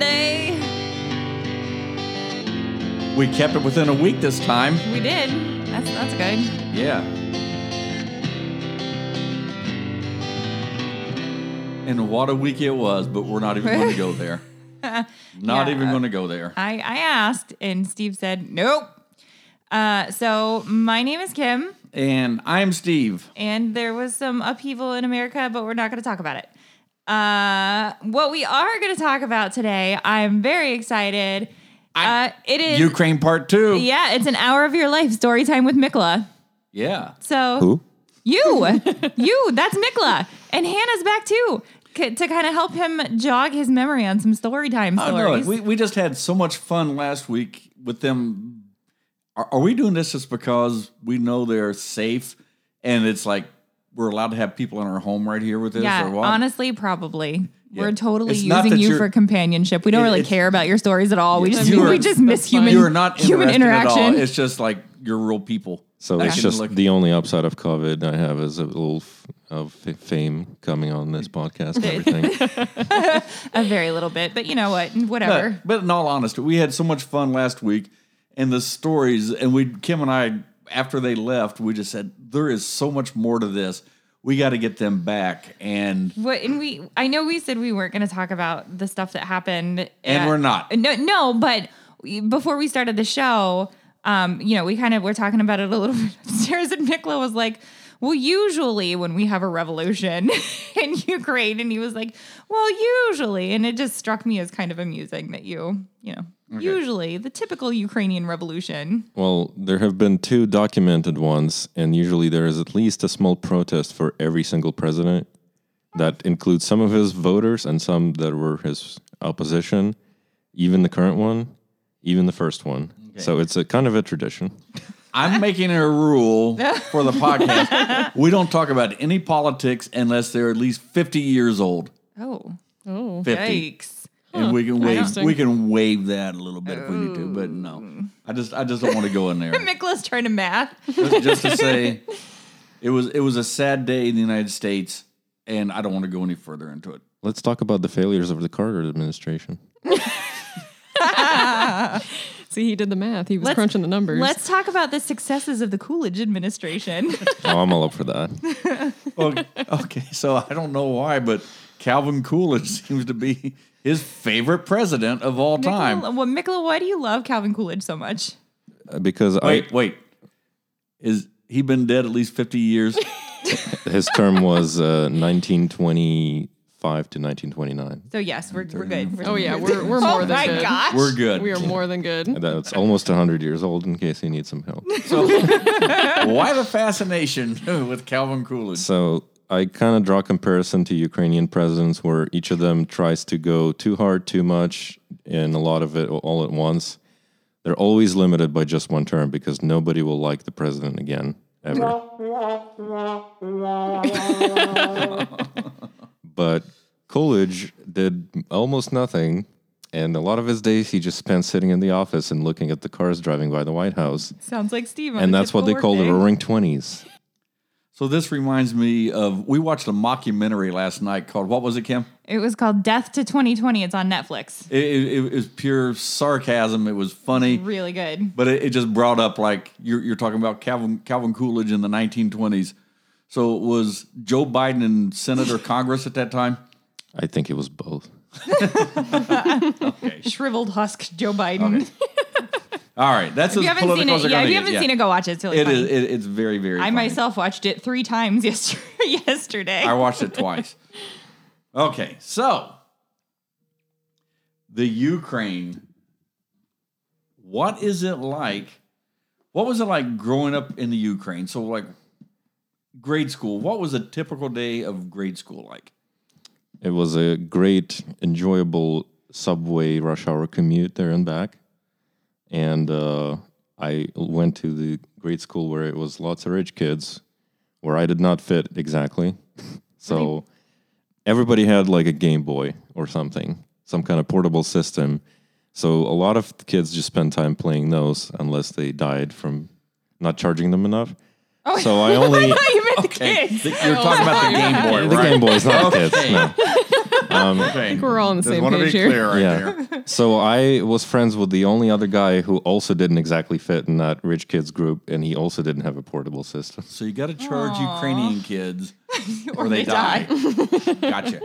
day. We kept it within a week this time. We did. That's that's good. Yeah. And what a week it was, but we're not even going to go there. Not Yeah. even going to go there. I I asked, and Steve said nope. Uh, so my name is Kim, And I'm Steve. and there was some upheaval in America, but we're not going to talk about it. Uh, what we are going to talk about today, I'm very excited. I- uh, it is Ukraine Part 2. yeah, it's an hour of your life story time with Mikla. Yeah. So Who? You, you, that's Mikla. And Hannah's back too c- to kind of help him jog his memory on some story time I know it. stories. We, we just had so much fun last week with them. Are, are we doing this just because we know they're safe and it's like we're allowed to have people in our home right here with us yeah, or what? honestly, probably. Yeah. We're totally It's using you for companionship. We don't It- really care about your stories at all. We just are- we just miss that's human you are not human interested at all. interaction. It's just like you're real people. So I it's just look- the only upside of COVID I have is a little f- of f- fame coming on this podcast and everything. A very little bit, but you know what? Whatever. But, but in all honesty, we had so much fun last week, and the stories, and we Kim and I, after they left, we just said there is so much more to this. We got to get them back, and What and we I know we said we weren't going to talk about the stuff that happened And at- we're not. No no, but before we started the show, um you know, we kind of were talking about it a little bit upstairs and Mikla was like, "Well, usually when we have a revolution in Ukraine." And he was like, "Well, usually." And it just struck me as kind of amusing that you, you know, usually the typical Ukrainian revolution. well, there have been two documented ones, and usually there is at least a small protest for every single president. That includes some of his voters and some that were his opposition, even the current one, even the first one. So it's a kind of a tradition. I'm making a rule for the podcast: we don't talk about any politics unless they're at least 50 years old. Oh, Oh, 50. yikes. And we can wave we can waive that a little bit if we need to, but oh. no, I just I just don't want to go in there. Nicholas trying to math. just, just to say, it was it was a sad day in the United States, and I don't want to go any further into it. Let's talk about the failures of the Carter administration. see, he did the math. He was Let's- crunching the numbers. Let's talk about the successes of the Coolidge administration. Oh, I'm all up for that. Okay, okay, so I don't know why, but Calvin Coolidge seems to be his favorite president of all time. Well, Mikla, why do you love Calvin Coolidge so much? Uh, Because Wait, wait, is he been dead at least fifty years? His term was uh, 1925 to 1929. So yes, we're, we're good. We're- oh yeah, we're we're more oh than my good. gosh. We're good. We are more than good. That's almost 100 years old in case you need some help. So why the fascination with Calvin Coolidge? So I kind of draw comparison to Ukrainian presidents where each of them tries to go too hard, too much, and a lot of it all at once. They're always limited by just one term because nobody will like the president again, ever. but Coolidge did almost nothing. And a lot of his days he just spent sitting in the office and looking at the cars driving by the White House. Sounds like Steve. And that's what they call the roaring 20s. So this reminds me of we watched a mockumentary last night called what was it, Kim? It was called Death to 2020. It's on Netflix. It, it, it was pure sarcasm. It was funny, Really good. but it, it just brought up like you're, you're talking about Calvin Calvin Coolidge in the 1920s. So it was Joe Biden in Senate or Congress at that time? I think it was both. Okay. Shriveled husk Joe Biden. All right, that's If as you haven't seen political as it, they're yeah, if you get, haven't yeah. seen it, go watch it. It's really It funny. is. It, it's very very. I funny. myself watched it three times yesterday. yesterday. I watched it twice. Okay, so the Ukraine. What is it like? What was it like growing up in the Ukraine? So, like grade school. What was a typical day of grade school like? It was a great, enjoyable subway rush hour commute there and back. And uh, I went to the grade school where it was lots of rich kids, where I did not fit exactly. so everybody had like a Game Boy or something, some kind of portable system. So a lot of the kids just spent time playing those unless they died from not charging them enough. so I only you meant the Okay, kids. th- you're talking about the Game Boy, the right? Game Boys, not the kids. Okay. No. okay. we're all on the Just same want to page be here. clear right Yeah. there. So I was friends with the only other guy who also didn't exactly fit in that rich kids group, and he also didn't have a portable system. So you got to charge Ukrainian kids or, Or they, they die. gotcha.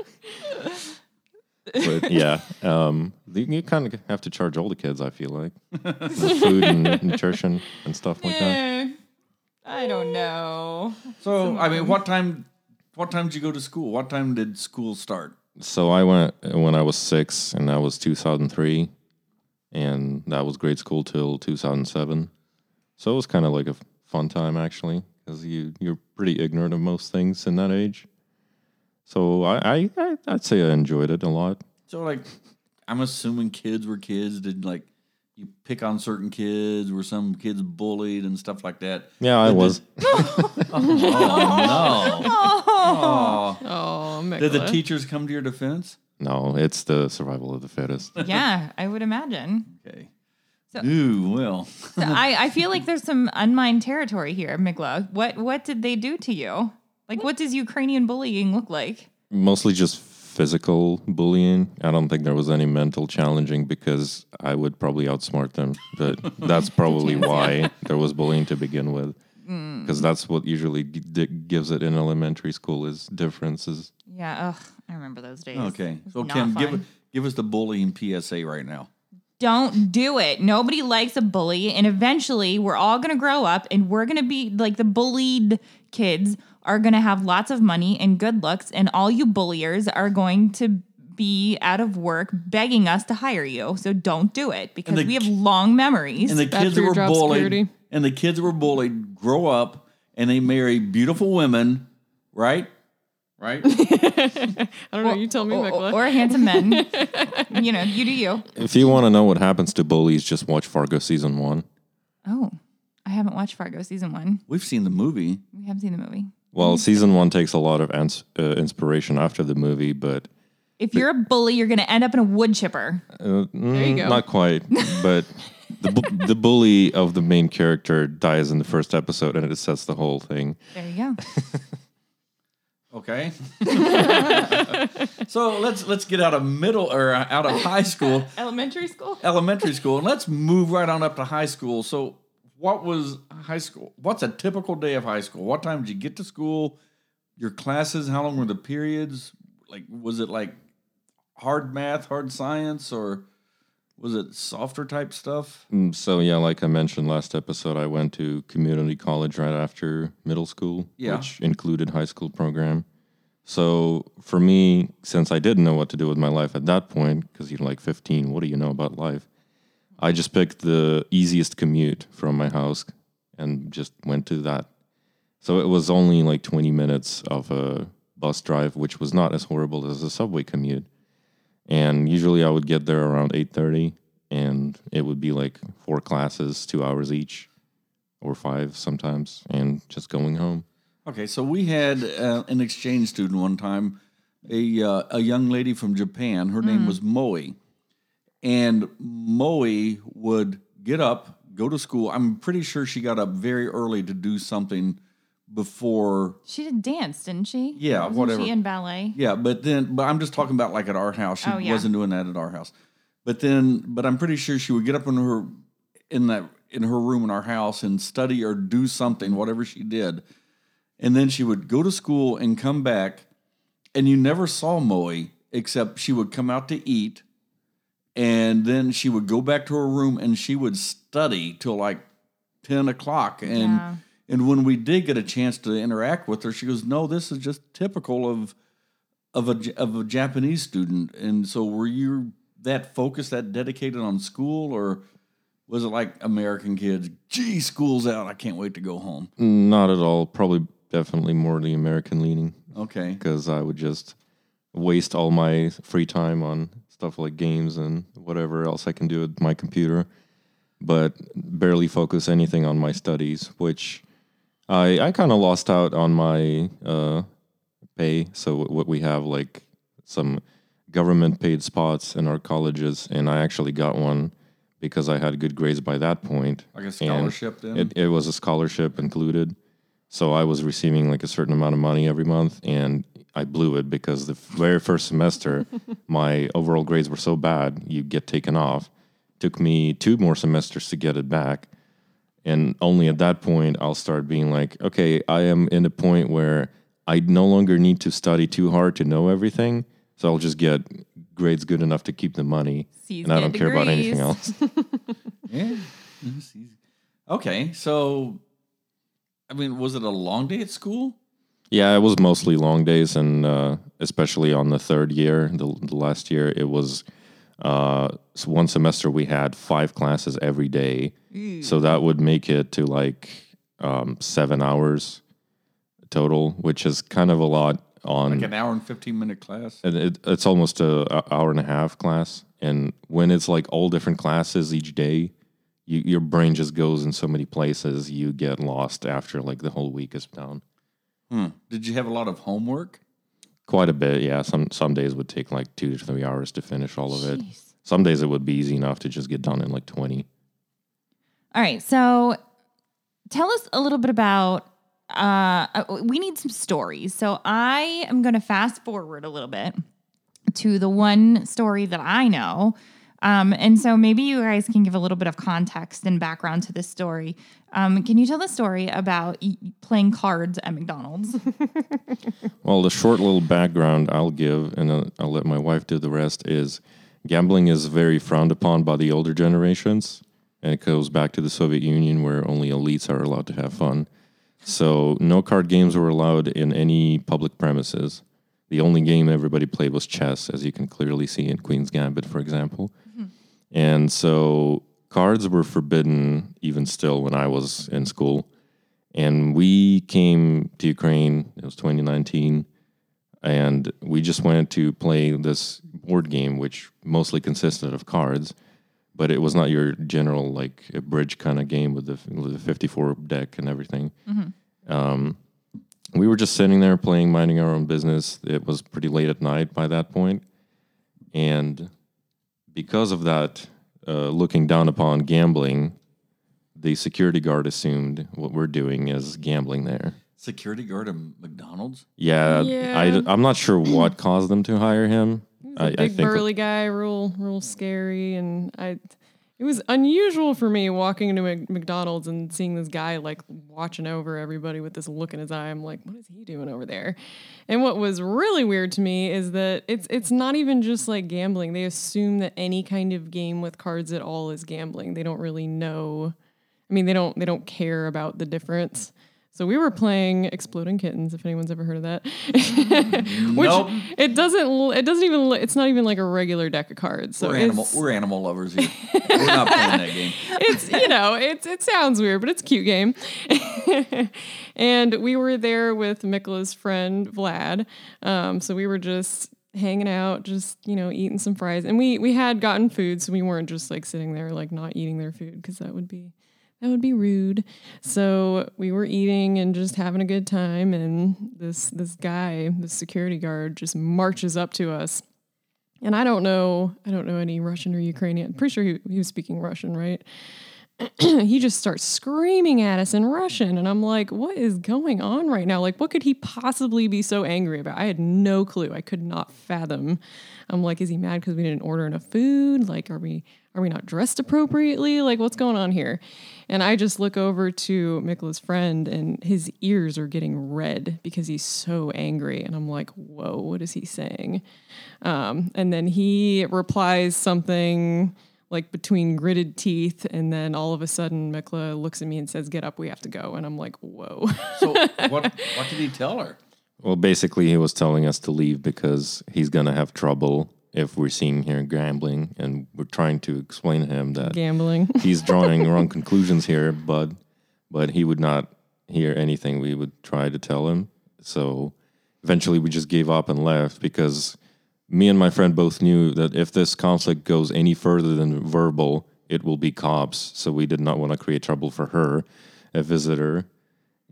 But yeah, um, the- you kind of have to charge all the kids. I feel like with food and nutrition and stuff like that. Eh, I don't know. So I mean, what time? What time did you go to school? What time did school start? So I went when I was six, and that was 2003, and that was grade school till 2007. So it was kind of like a fun time actually, because you you're pretty ignorant of most things in that age. So I, I, I'd say I enjoyed it a lot. So like, I'm assuming kids were kids. Did like you pick on certain kids? Were some kids bullied and stuff like that? Yeah, I Did the- was. Oh no! Oh. Oh, oh Mikla. Did the teachers come to your defense? No, it's the survival of the fittest. Yeah, I would imagine. Okay. So- Ooh, well. So I, I feel like there's some unmined territory here, Mikla. What what did they do to you? Like what does Ukrainian bullying look like? Mostly just physical bullying. I don't think there was any mental challenging because I would probably outsmart them. But that's probably why there was bullying to begin with. Mm. Because that's what usually g- di- gives it in elementary school is differences. Yeah, ugh, I remember those days. Okay. It So Kim, give give us the bullying PSA right now. don't do it. Nobody likes a bully, and eventually we're all gonna grow up and we're gonna be like the bullied kids are gonna have lots of money and good looks, and all you bulliers are going to be out of work begging us to hire you. So don't do it because the we have long memories. And the Bad kids for that were bullied security. and the kids that were bullied grow up and they marry beautiful women, right? Right? I don't know. You tell me, or, Mikla. or handsome men. you know, you do you. If you want to know what happens to bullies, just watch Fargo season one. Oh, I haven't watched Fargo season one. We've seen the movie. We haven't seen the movie. Well, season one takes a lot of ans- uh, inspiration after the movie, but If you're a bully, you're going to end up in a wood chipper. Uh, There you mm, go. Not quite, but the bu- the bully of the main character dies in the first episode, and it sets the whole thing. There you go. Okay. so let's let's get out of middle or out of high school, Elementary school. elementary school, and let's move right on up to high school. So what was high school? What's a typical day of high school? What time did you get to school? Your classes? How long were the periods? Like was it like hard math, hard science, or was it softer type stuff? Mm, So yeah, like I mentioned last episode, I went to community college right after middle school, Yeah. which included high school program. So for me, since I didn't know what to do with my life at that point, because you're like 15, what do you know about life? I just picked the easiest commute from my house and just went to that. So it was only like 20 minutes of a bus drive, which was not as horrible as a subway commute. And usually I would get there around 8:30 and it would be like four classes, 2 hours each or 5 sometimes and just going home. Okay, so we had uh, an exchange student one time, a uh, a young lady from Japan. Her name was Moe, and Moe would get up, go to school. I'm pretty sure she got up very early to do something before. She did dance, didn't she? Yeah, Wasn't whatever. She in ballet. Yeah, but then, but I'm just talking about like at our house. She Oh, yeah. wasn't doing that at our house. But then, but I'm pretty sure she would get up in her in that in her room in our house and study or do something, whatever she did, and then she would go to school and come back, and you never saw Moe except she would come out to eat, and then she would go back to her room and she would study till like ten o'clock, and Yeah. and when we did get a chance to interact with her, she goes, "No, this is just typical of." of a J- of a Japanese student. And so, were you that focused, that dedicated on school, or was it like American kids? Gee, school's out. I can't wait to go home. Not at all, probably definitely more the American leaning Okay. because I would just waste all my free time on stuff like games and whatever else I can do with my computer, but barely focus anything on my studies, which I I kind of lost out on my uh, pay. So what we have like some government paid spots in our colleges, and I actually got one because I had good grades by that point. Like a scholarship then? It, it was a scholarship included. So I was receiving like a certain amount of money every month. And I blew it because the very first semester, my overall grades were so bad, you get taken off. Took me two more semesters to get it back. And only at that point, I'll start being like, okay, I am in a point where I no longer need to study too hard to know everything. So I'll just get grades good enough to keep the money. C's and I don't care about anything else. Yeah. Okay, so I mean, was it a long day at school? Yeah, it was mostly long days, and uh, especially on the third year, the, the last year, it was uh, so one semester we had five classes every day, so that would make it to like um, seven hours total, which is kind of a lot on. Like an hour and fifteen minute class. and it, it's almost a, a hour and a half class, and when it's like all different classes each day, you, your brain just goes in so many places, you get lost after like the whole week is done. Hmm. Did you have a lot of homework? Quite a bit, yeah. Some some days would take like two to three hours to finish all of it. Jeez. Some days it would be easy enough to just get done in like twenty. All right. So tell us a little bit about uh uh, we need some stories. So I am going to fast forward a little bit to the one story that I know. Um, and so maybe you guys can give a little bit of context and background to this story. Um, can you tell the story about playing cards at McDonald's? Well, the short little background I'll give, and uh, I'll let my wife do the rest, is gambling is very frowned upon by the older generations. And it goes back to the Soviet Union where only elites are allowed to have fun. So, no card games were allowed in any public premises. The only game everybody played was chess, as you can clearly see in Queen's Gambit, for example. And so, cards were forbidden even still when I was in school. And we came to Ukraine, it was 2019, and we just wanted to play this board game, which mostly consisted of cards, but it was not your general, like, a bridge kind of game with the, with the 54 deck and everything. Um, we were just sitting there playing, minding our own business. It was pretty late at night by that point, And because of that, uh, looking down upon gambling, the security guard assumed what we're doing is gambling there. Security guard at McDonald's? Yeah, Yeah. I, am not sure what caused them to hire him. I, Big I think burly guy, real real scary, and I. It was unusual for me walking into Mc- McDonald's and seeing this guy like watching over everybody with this look in his eye. I'm like, what is he doing over there? And what was really weird to me is that it's it's not even just like gambling. They assume that any kind of game with cards at all is gambling. They don't really know. I mean, they don't they don't care about the difference. So we were playing Exploding Kittens, if anyone's ever heard of that. Which Nope. it doesn't it doesn't even it's not even like a regular deck of cards. So we're animal. We're animal lovers here. we're not playing that game. it's you know it's it sounds weird, but it's a cute game. and we were there with Mikla's friend Vlad. Um, so we were just hanging out, just you know eating some fries, and we we had gotten food, so we weren't just like sitting there like not eating their food because that would be that would be rude. So we were eating and just having a good time, and this this guy, this security guard, just marches up to us. And I don't know, I don't know any Russian or Ukrainian. I'm pretty sure he, he was speaking Russian, right? he just starts screaming at us in Russian. And I'm like, what is going on right now? Like, what could he possibly be so angry about? I had no clue. I could not fathom. I'm like, is he mad because we didn't order enough food? Like, are we are we not dressed appropriately? Like, what's going on here? And I just look over to Mikla's friend, and his ears are getting red because he's so angry. And I'm like, whoa, what is he saying? Um, and then he replies something like between gritted teeth, and then all of a sudden, Mikla looks at me and says, "Get up, we have to go." And I'm like, "Whoa!" So what? What did he tell her? Well, basically, he was telling us to leave because he's gonna have trouble if we're seeing here gambling, and we're trying to explain to him that Gambling. he's drawing wrong conclusions here, but but he would not hear anything we would try to tell him. So eventually, we just gave up and left because me and my friend both knew that if this conflict goes any further than verbal, it will be cops. So we did not want to create trouble for her, a visitor.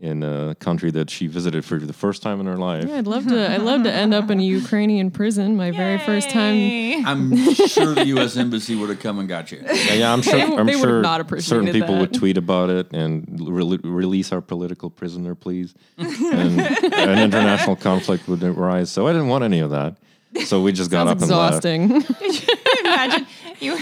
in a country that she visited for the first time in her life. Yeah, I'd love to. I'd love to end up in a Ukrainian prison. My very first time. I'm sure the U.S. Embassy would have come and got you. Yeah, yeah, I'm sure. They- I'm they would have sure not certain appreciated people would tweet about it and re- release our political prisoner, please. And an international conflict would arise. So I didn't want any of that. So we just got Sounds up and left. exhausting. Imagine you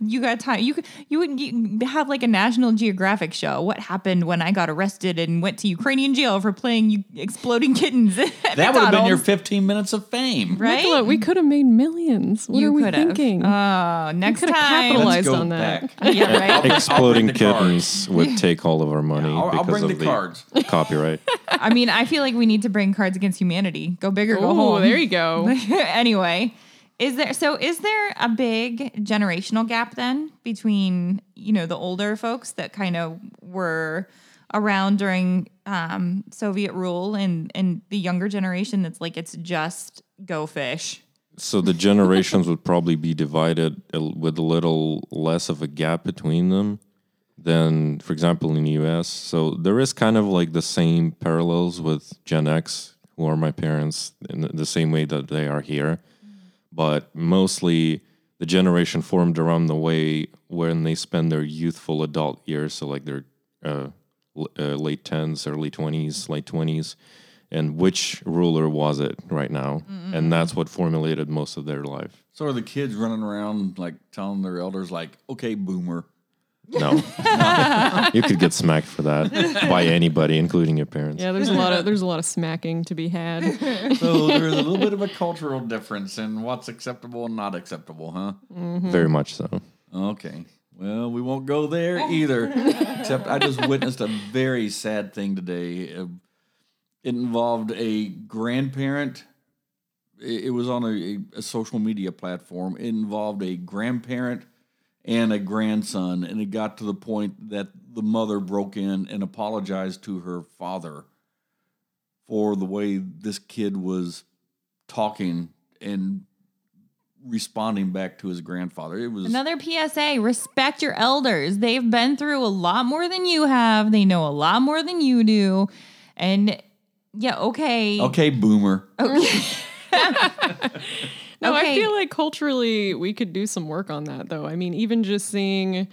you got time. You could you would you have like a National Geographic show. What happened when I got arrested and went to Ukrainian jail for playing exploding kittens? That would have been your 15 minutes of fame. right. Nicola, we could have made millions. What you are we could have. thinking? Oh, next could have time. capitalized Let's go on that. back. Yeah, right. I'll bring- I'll Exploding bring the cards. kittens would take all of our money I'll- I'll because bring of the the, cards. copyright. I mean, I feel like we need to bring Cards Against Humanity. Go big or go Oh, home. there you go. anyway, is there so is there a big generational gap then between you know the older folks that kind of were around during um, Soviet rule and and the younger generation that's like it's just go fish. So the generations would probably be divided with a little less of a gap between them than, for example, in the US. So there is kind of like the same parallels with Gen X, who are my parents, in the- the same way that they are here. But mostly the generation formed around the way when they spend their youthful adult years, so like their uh, l- uh, late 10s, early 20s, late 20s, and which ruler was it right now? And that's what formulated most of their life. So are the kids running around like telling their elders like, "Okay, boomer." No, you could get smacked for that by anybody, including your parents. Yeah, there's a lot of there's a lot of smacking to be had. So there's a little bit of a cultural difference in what's acceptable and not acceptable, huh? Very much so. Okay. Well, we won't go there either. Except I just witnessed a very sad thing today. Uh, It involved a grandparent. It it was on a, a social media platform. It involved a grandparent and a grandson, and it got to the point that the mother broke in and apologized to her father for the way this kid was talking and responding back to his grandfather. It was Another PSA: respect your elders. They've been through a lot more than you have. They know a lot more than you do, and yeah, okay, okay, boomer. No, I feel like culturally we could do some work on that though. I mean, even just seeing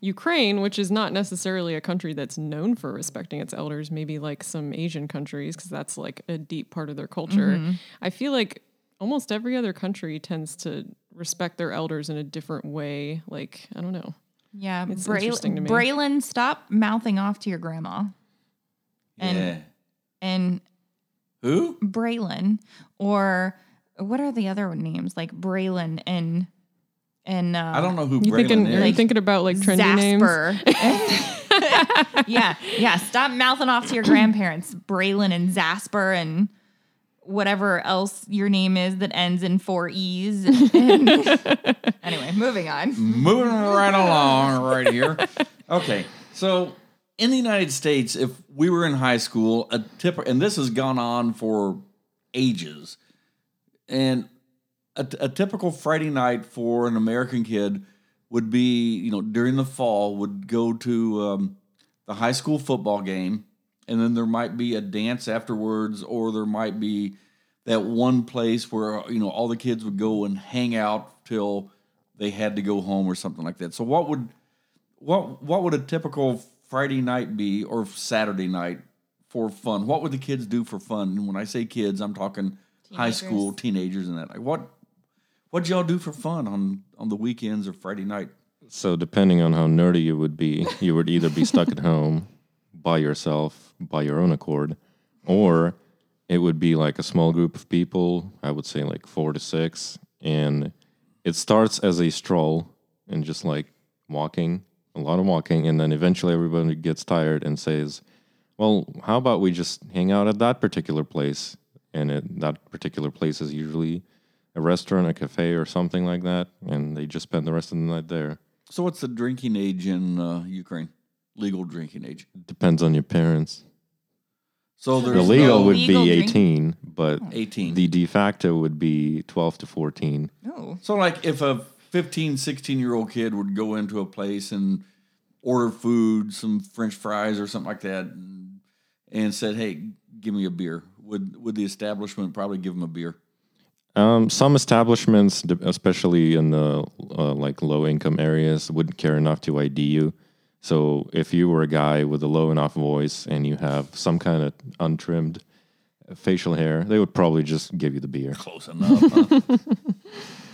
Ukraine, which is not necessarily a country that's known for respecting its elders, maybe like some Asian countries because that's like a deep part of their culture. Mm-hmm. I feel like almost every other country tends to respect their elders in a different way. Like, I don't know. Yeah, It's Bra- interesting to me. Braylon, stop mouthing off to your grandma. And yeah. and Who? Braylon, or what are the other names like Braylon and and uh, I don't know who You Braylon thinking? is. Are you thinking about like trendy names? Yeah, yeah. Stop mouthing off to your grandparents, Braylon and Zasper, and whatever else your name is that ends in four e's. And- anyway, moving on. Moving right along right here. Okay, so in the United States, if we were in high school, a tip, and this has gone on for ages, and a, a typical Friday night for an American kid would be, you know, during the fall, would go to um, the high school football game, and then there might be a dance afterwards, or there might be that one place where you know all the kids would go and hang out till they had to go home or something like that. So what would what what would a typical Friday night be or Saturday night for fun? What would the kids do for fun? And when I say kids, I'm talking high school teenagers and that. Like what what'd y'all do for fun on on the weekends or Friday night? So depending on how nerdy you would be, you would either be stuck at home by yourself, by your own accord, or it would be like a small group of people. I would say like four to six, and it starts as a stroll and just like walking, a lot of walking, and then eventually everybody gets tired and says, "Well, how about we just hang out at that particular place?" And it, that particular place is usually a restaurant, a cafe, or something like that, and they just spend the rest of the night there. So what's the drinking age in uh, Ukraine? Legal drinking age. Depends on your parents. So The legal no would Legal be drink- 18, but 18. the de facto would be 12 to 14. Oh, So, like, if a 15, 16 year old kid would go into a place and order food, some French fries or something like that, and and said, "Hey, give me a beer," would would the establishment probably give him a beer? Um, some establishments, especially in the uh, like low income areas, wouldn't care enough to ID you. So if you were a guy with a low enough voice and you have some kind of untrimmed facial hair, they would probably just give you the beer. Close enough. huh?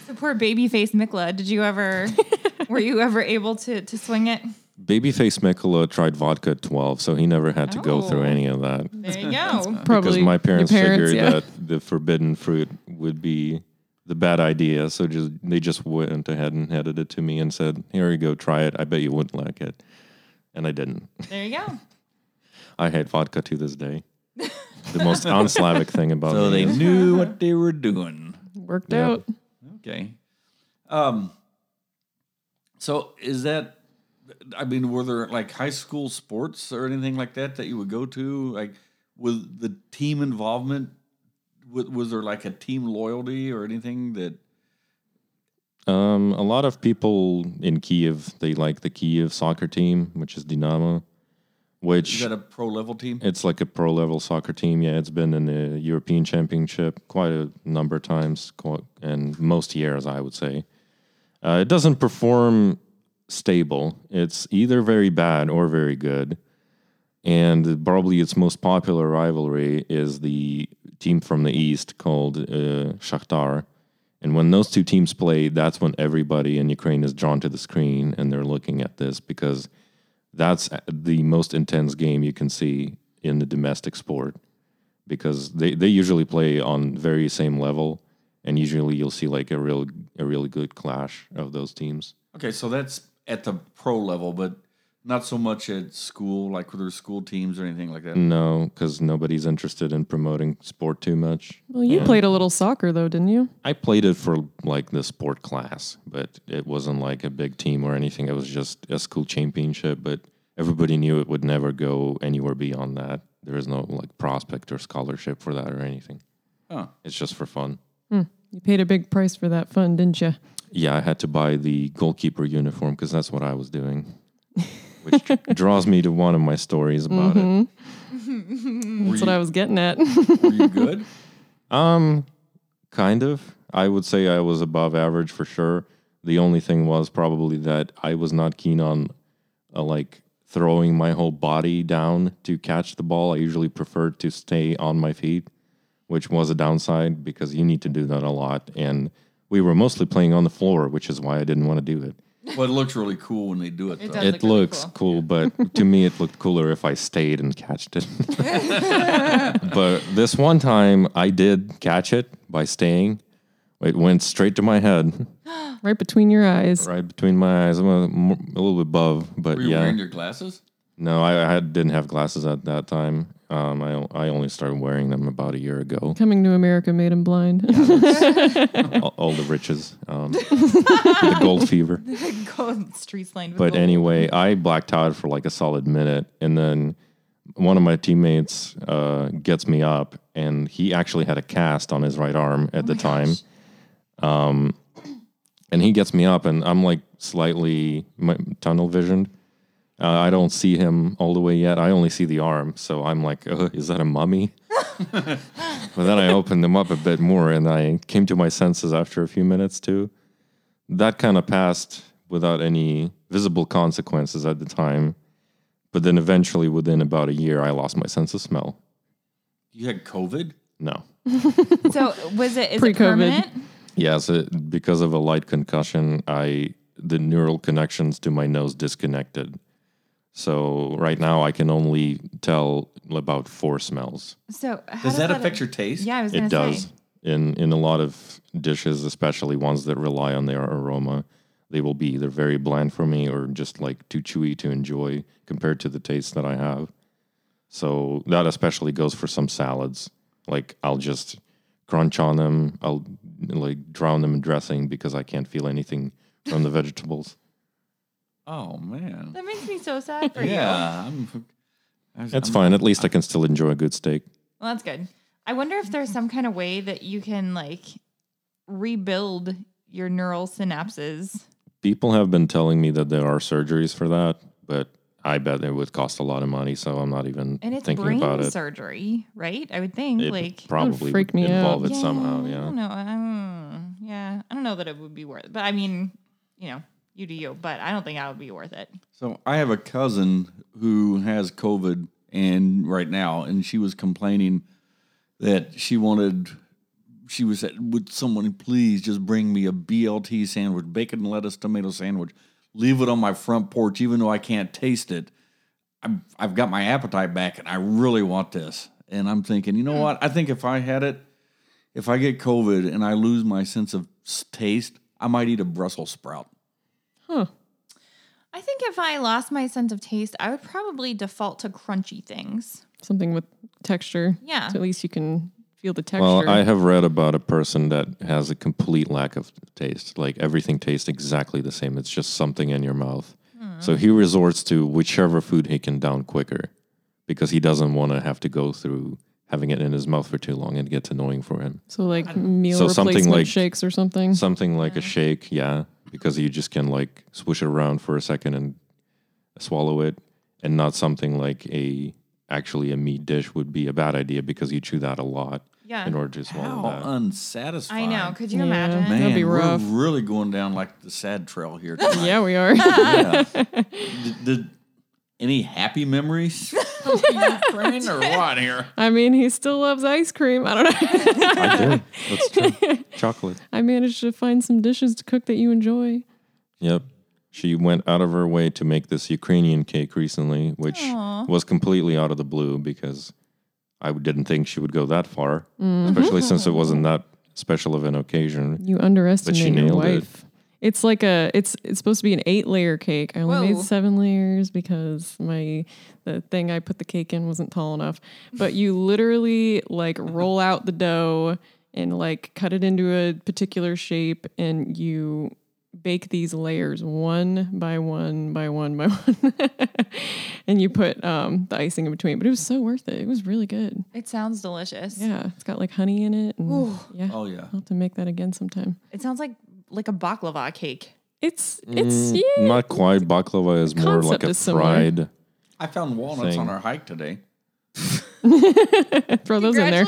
So poor babyface Mikla. Did you ever? were you ever able to to swing it? Babyface Mikola tried vodka at 12, so he never had to go through Oh. any of that. There you go. Probably because my your parents, figured yeah. that the forbidden fruit would be the bad idea. So just they just went ahead and handed it to me and said, "Here you go, try it. I bet you wouldn't like it." And I didn't. There you go. I hate vodka to this day. the most un-Slavic thing about so me. they is- knew what they were doing. Worked Yeah. out. Okay. Um. So is that? I mean, were there like high school sports or anything like that that you would go to? Like, with the team involvement, was, was there like a team loyalty or anything that? Um, a lot of people in Kiev they like the Kiev soccer team, which is Dynamo, Is which that a pro level team? it's like a pro level soccer team. Yeah, it's been in the European Championship quite a number of times, and most years I would say. Uh, it doesn't perform stable. It's either very bad or very good. And probably its most popular rivalry is the team from the east called uh, Shakhtar. And when those two teams play, that's when everybody in Ukraine is drawn to the screen and they're looking at this because that's the most intense game you can see in the domestic sport because they, they usually play on very same level and usually you'll see like a real a really good clash of those teams. Okay, so that's at the pro level, but not so much at school, like with their school teams or anything like that. No, because nobody's interested in promoting sport too much. Well, you played a little soccer though, didn't you? I played it for like the sport class, but it wasn't like a big team or anything. It was just a school championship, but everybody knew it would never go anywhere beyond that. There is no like prospect or scholarship for that or anything. Oh, It's just for fun. Hmm. You paid a big price for that fun, didn't you? Yeah, I had to buy the goalkeeper uniform because that's what I was doing, which draws me to one of my stories about it. That's what I was getting at. were you good? Um, kind of. I would say I was above average for sure. The only thing was probably that I was not keen on uh, like throwing my whole body down to catch the ball. I usually preferred to stay on my feet, which was a downside because you need to do that a lot. And we were mostly playing on the floor, which is why I didn't want to do it. Well, it looks really cool when they do it. It though. does. it look really looks cool. cool, but to me, it looked cooler if I stayed and catched it. but this one time, I did catch it by staying. It went straight to my head, right between your eyes. right between my eyes. I'm a, a little bit above, but Were you yeah. wearing your glasses? No, I, I had, didn't have glasses at that time. Um, I, o- I only started wearing them about a year ago. Coming to America made him blind. all, all the riches, um, the gold fever. Gold streets lined But gold. anyway, I blacked out for like a solid minute, and then one of my teammates uh, gets me up, and he actually had a cast on his right arm at the time. Um, and he gets me up, and I'm like slightly tunnel visioned. Uh, I don't see him all the way yet. I only see the arm, so I'm like, uh, "Is that a mummy?" but then I opened them up a bit more, and I came to my senses after a few minutes too. That kind of passed without any visible consequences at the time. But then eventually, within about a year, I lost my sense of smell. You had COVID? No. So was it is it Pre-COVID. permanent? Yes, it, because of a light concussion, I the neural connections to my nose disconnected. So right now, I can only tell about four smells. So how Does that affect your taste? Yeah, I was gonna It does say. in in a lot of dishes, especially ones that rely on their aroma. They will be either very bland for me or just like too chewy to enjoy compared to the taste that I have. So that especially goes for some salads. Like I'll just crunch on them. I'll like drown them in dressing because I can't feel anything from the vegetables. Oh man. That makes me so sad for you. Yeah, I'm, I was- That's I'm- fine. At least I can still enjoy a good steak. Well, that's good. I wonder if there's some kind of way that you can like rebuild your neural synapses. People have been telling me that there are surgeries for that, but I bet it would cost a lot of money, so I'm not even And it's thinking brain about it. surgery, right? I would think. It like probably freak would me out. involve it somehow. I Yeah. don't know. Um, yeah, I don't know that it would be worth it. But I mean, you know, you do you. But I don't think I would be worth it. So I have a cousin who has COVID and right now, and she was complaining that she wanted. She was at, would someone please just bring me a BLT sandwich, bacon, lettuce, tomato sandwich. Leave it on my front porch, even though I can't taste it. I'm, I've got my appetite back, and I really want this. And I'm thinking, you know hmm. what? I think if I had it, if I get COVID and I lose my sense of taste, I might eat a Brussels sprout. I think if I lost my sense of taste, I would probably default to crunchy things. Something with texture. Yeah. So at least you can feel the texture. Well, I have read about a person that has a complete lack of taste. Like everything tastes exactly the same. It's just something in your mouth. Hmm. So he resorts to whichever food he can down quicker because he doesn't want to have to go through having it in his mouth for too long and it gets annoying for him. so like meal So something replacement like- shakes or something. Something like a shake, yeah, because you just can like swoosh it around for a second and swallow it, and not something like a actually a meat dish would be a bad idea because you chew that a lot Yeah. in order to swallow How that. unsatisfying. I know. Could you Yeah. imagine? Man, That'd be we're really going down like the sad trail here. yeah, we are. yeah. Did, did any happy memories from Ukraine or what here? I mean, he still loves ice cream. I don't know. I do. That's true. Chocolate. I managed to find some dishes to cook that you enjoy. Yep. She went out of her way to make this Ukrainian cake recently, which was completely out of the blue because I didn't think she would go that far, mm-hmm. especially since it wasn't that special of an occasion. You underestimate your nailed it. wife. It's like a it's it's supposed to be an eight layer cake. I only Whoa. made seven layers because my the thing I put the cake in wasn't tall enough. But you literally like roll out the dough and like cut it into a particular shape and you bake these layers one by one by one by one. and you put um the icing in between. But it was so worth it. It was really good. It sounds delicious. Yeah. It's got like honey in it. And yeah. Oh yeah. I'll have to make that again sometime. It sounds like like a baklava cake. It's mm, it's yeah. Not quite. Baklava is more like a is fried. I found walnuts Thing. on our hike today. Throw those in there.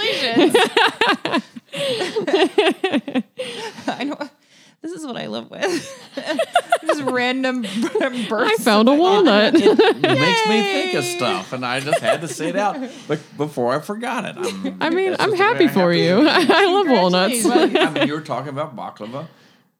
I know. This is what I live with. Just random I found a walnut. It makes me think of stuff, and I just had to say it out. But before I forgot it, I'm, I mean, I'm just the way happy for to you. do. I love walnuts. Congratulations. Well, I mean, you were talking about baklava,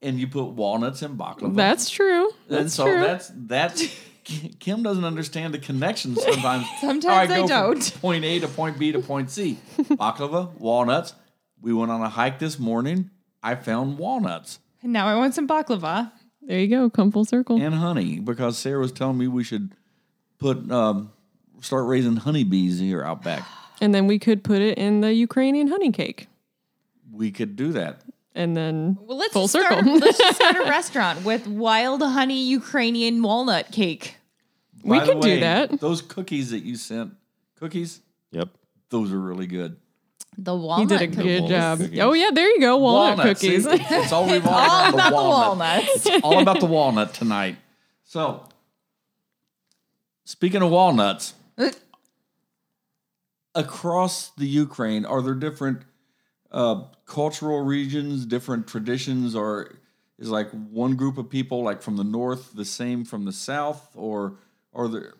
and you put walnuts in baklava. That's true. and That's so true. that's that's Kim doesn't understand the connections sometimes. Sometimes How I don't. Point A to point B to point C. Baklava, walnuts. We went on a hike this morning. I found walnuts And now I want some baklava. there you go. Come full circle. and honey because Sarah was telling me we should put um, start raising honeybees here out back. And then we could put it in the Ukrainian honey cake. We could do that. And then Well, let's full just start, circle. let's just start a restaurant with wild honey Ukrainian walnut cake. We By the could do that. Those cookies that you sent, cookies, Yep. those are really good. The he walnut. did a cookie. good job. cookies. Oh yeah, there you go. Walnut Walnuts, cookies. It's, it's all All revolving about the the walnut. walnuts. It's all about the walnut tonight. So, speaking of walnuts, uh. across the Ukraine, are there different uh, cultural regions, different traditions, or is like one group of people like from the north the same from the south, or are there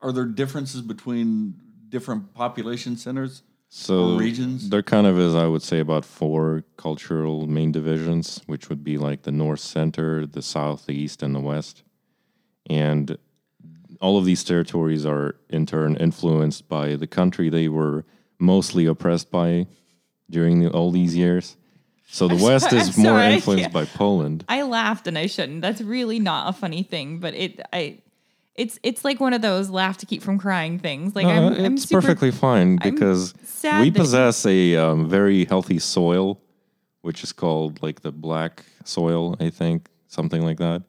are there differences between different population centers? So regions? there kind of is, I would say, about four cultural main divisions, which would be like the north center, the south, the east, and the west. And all of these territories are in turn influenced by the country they were mostly oppressed by during the, all these years. So the west sorry- is I'm more sorry, influenced by Poland. I laughed and I shouldn't. That's really not a funny thing, but it I it's it's like one of those laugh to keep from crying things. Like No, I'm, I'm it's super, perfectly fine because we possess a um, very healthy soil, which is called like the black soil, I think, something like that.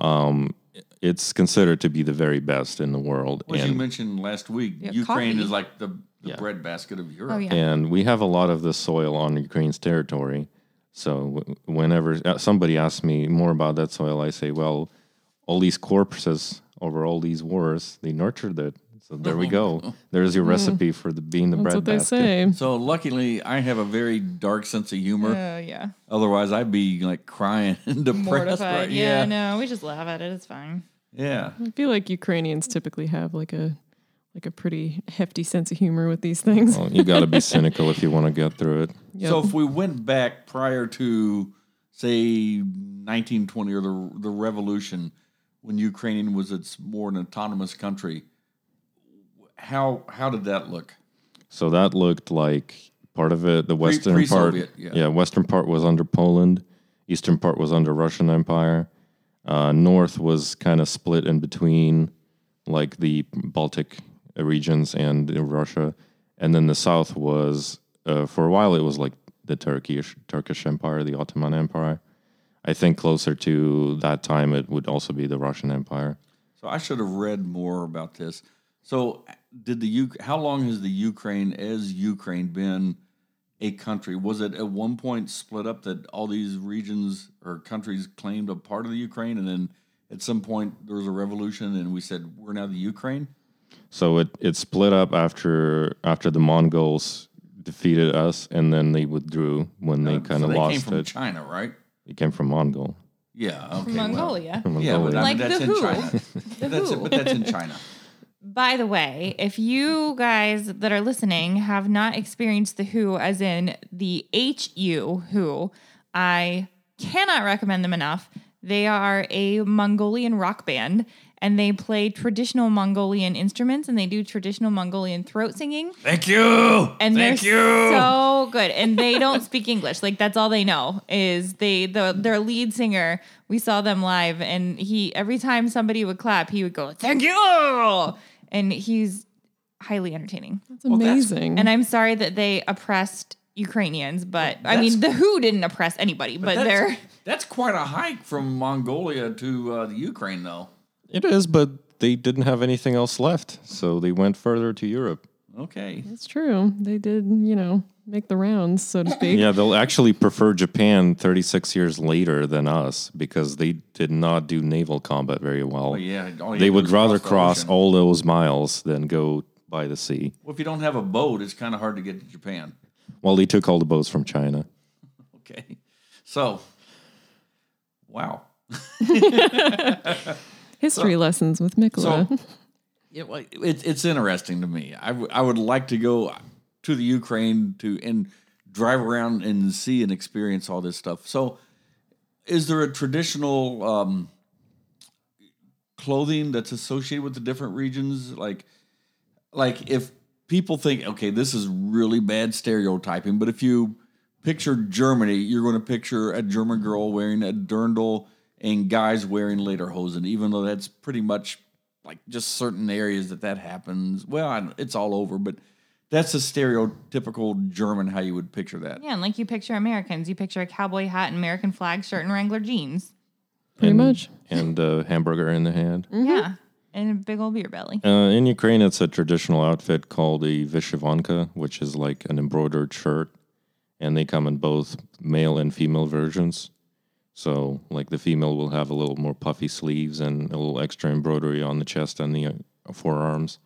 Um, it's considered to be the very best in the world, As you mentioned last week, Yeah, Ukraine coffee. is like the, the Yeah. breadbasket of Europe. Oh yeah. and we have a lot of the soil on Ukraine's territory. So whenever uh, somebody asks me more about that soil, I say, well, all these corpses over all these wars. They nurtured it. So there we go. There's your mm-hmm. recipe for the being the That's bread what they basket. say. So luckily, I have a very dark sense of humor. Oh yeah. Otherwise, I'd be like crying and depressed. Mortified. Right? Yeah, Yeah, no, we just laugh at it. It's fine. yeah. I feel like Ukrainians typically have like a like a pretty hefty sense of humor with these things. Well, you got to be cynical if you want to get through it. Yep. So if we went back prior to, say, 1920 or the the revolution, when Ukraine was its more an autonomous country, how how did that look? So that looked like part of it. The western part, pre-Soviet, yeah. western part was under Poland. Eastern part was under Russian Empire. Uh, North was kind of split in between, like the Baltic regions and Russia, and then the South was, uh, for a while, it was like the Turkish Turkish Empire, the Ottoman Empire. I think closer to that time, it would also be the Russian Empire. So I should have read more about this. So did the U? How long has the Ukraine as Ukraine been a country? Was it at one point split up that all these regions or countries claimed a part of the Ukraine, and then at some point there was a revolution, and we said we're now the Ukraine? So it, it split up after after the Mongols defeated us, and then they withdrew when they Uh, kind so of they came lost from it. China, right? It came from Mongol. Yeah. Okay. From well, Mongolia. From yeah, but Mongolia. I Like that's the in Who. China. The that's Who. but that's in China. By the way, if you guys that are listening have not experienced the HU, as in the HU Who, I cannot recommend them enough. They are a Mongolian rock band and they play traditional Mongolian instruments and they do traditional Mongolian throat singing. Thank you. And Thank they're you. so good. And they don't speak English. Like that's all they know is they the their lead singer. We saw them live, and he every time somebody would clap, he would go "Thank you," and he's highly entertaining. That's Well, that's- amazing. And I'm sorry that they oppressed Ukrainians, but I mean the HU didn't oppress anybody, but, that's, they're that's quite a hike from Mongolia to uh, the Ukraine, though. It is, but they didn't have anything else left, so they went further to Europe. Okay. It's true. They did, you know, make the rounds, so to speak. Yeah, they'll actually prefer Japan 36 years later than us because they did not do naval combat very well. Well, yeah. Oh, all you They do would is rather the cross ocean. all those miles than go by the sea. Well, if you don't have a boat, it's kind of hard to get to Japan. Well, they took all the boats from China. Okay. So, wow. History lessons with Mikola. So, well, it, it's interesting to me. I, w- I would like to go to the Ukraine to and drive around and see and experience all this stuff. So, is there a traditional um, clothing that's associated with the different regions? Like, like if people think, okay, this is really bad stereotyping, but if you picture Germany, you're going to picture a German girl wearing a dirndl and guys wearing lederhosen, even though that's pretty much like just certain areas that that happens. Well, I, it's all over, but that's a stereotypical German how you would picture that. yeah, and like you picture Americans, you picture a cowboy hat and American flag shirt and Wrangler jeans. Pretty And- much. And a hamburger in the hand. Yeah, and a big old beer belly. Uh, in Ukraine, it's a traditional outfit called a vyshyvanka, which is like an embroidered shirt, and they come in both male and female versions. So, like the female will have a little more puffy sleeves and a little extra embroidery on the chest and the uh, forearms,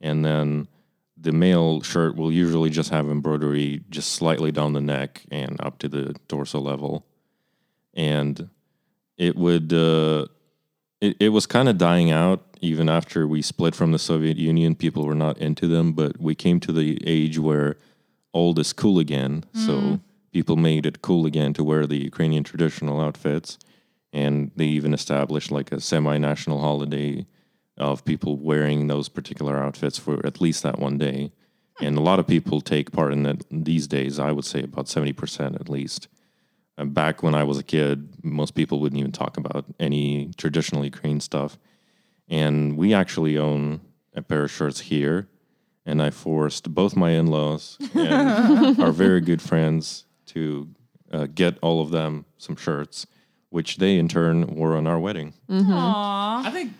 and then the male shirt will usually just have embroidery just slightly down the neck and up to the torso level, and it would. Uh, it, it was kind of dying out even after we split from the Soviet Union. People were not into them, but we came to the age where old is cool again. So people made it cool again to wear the Ukrainian traditional outfits. And they even established like a semi national holiday of people wearing those particular outfits for at least that one day. And a lot of people take part in it these days. I would say about 70% at least. And back when I was a kid, most people wouldn't even talk about any traditional Ukraine stuff. And we actually own a pair of shirts here. And I forced both my in laws and our very good friends to uh, get all of them some shirts, which they in turn wore on our wedding. Aww. I think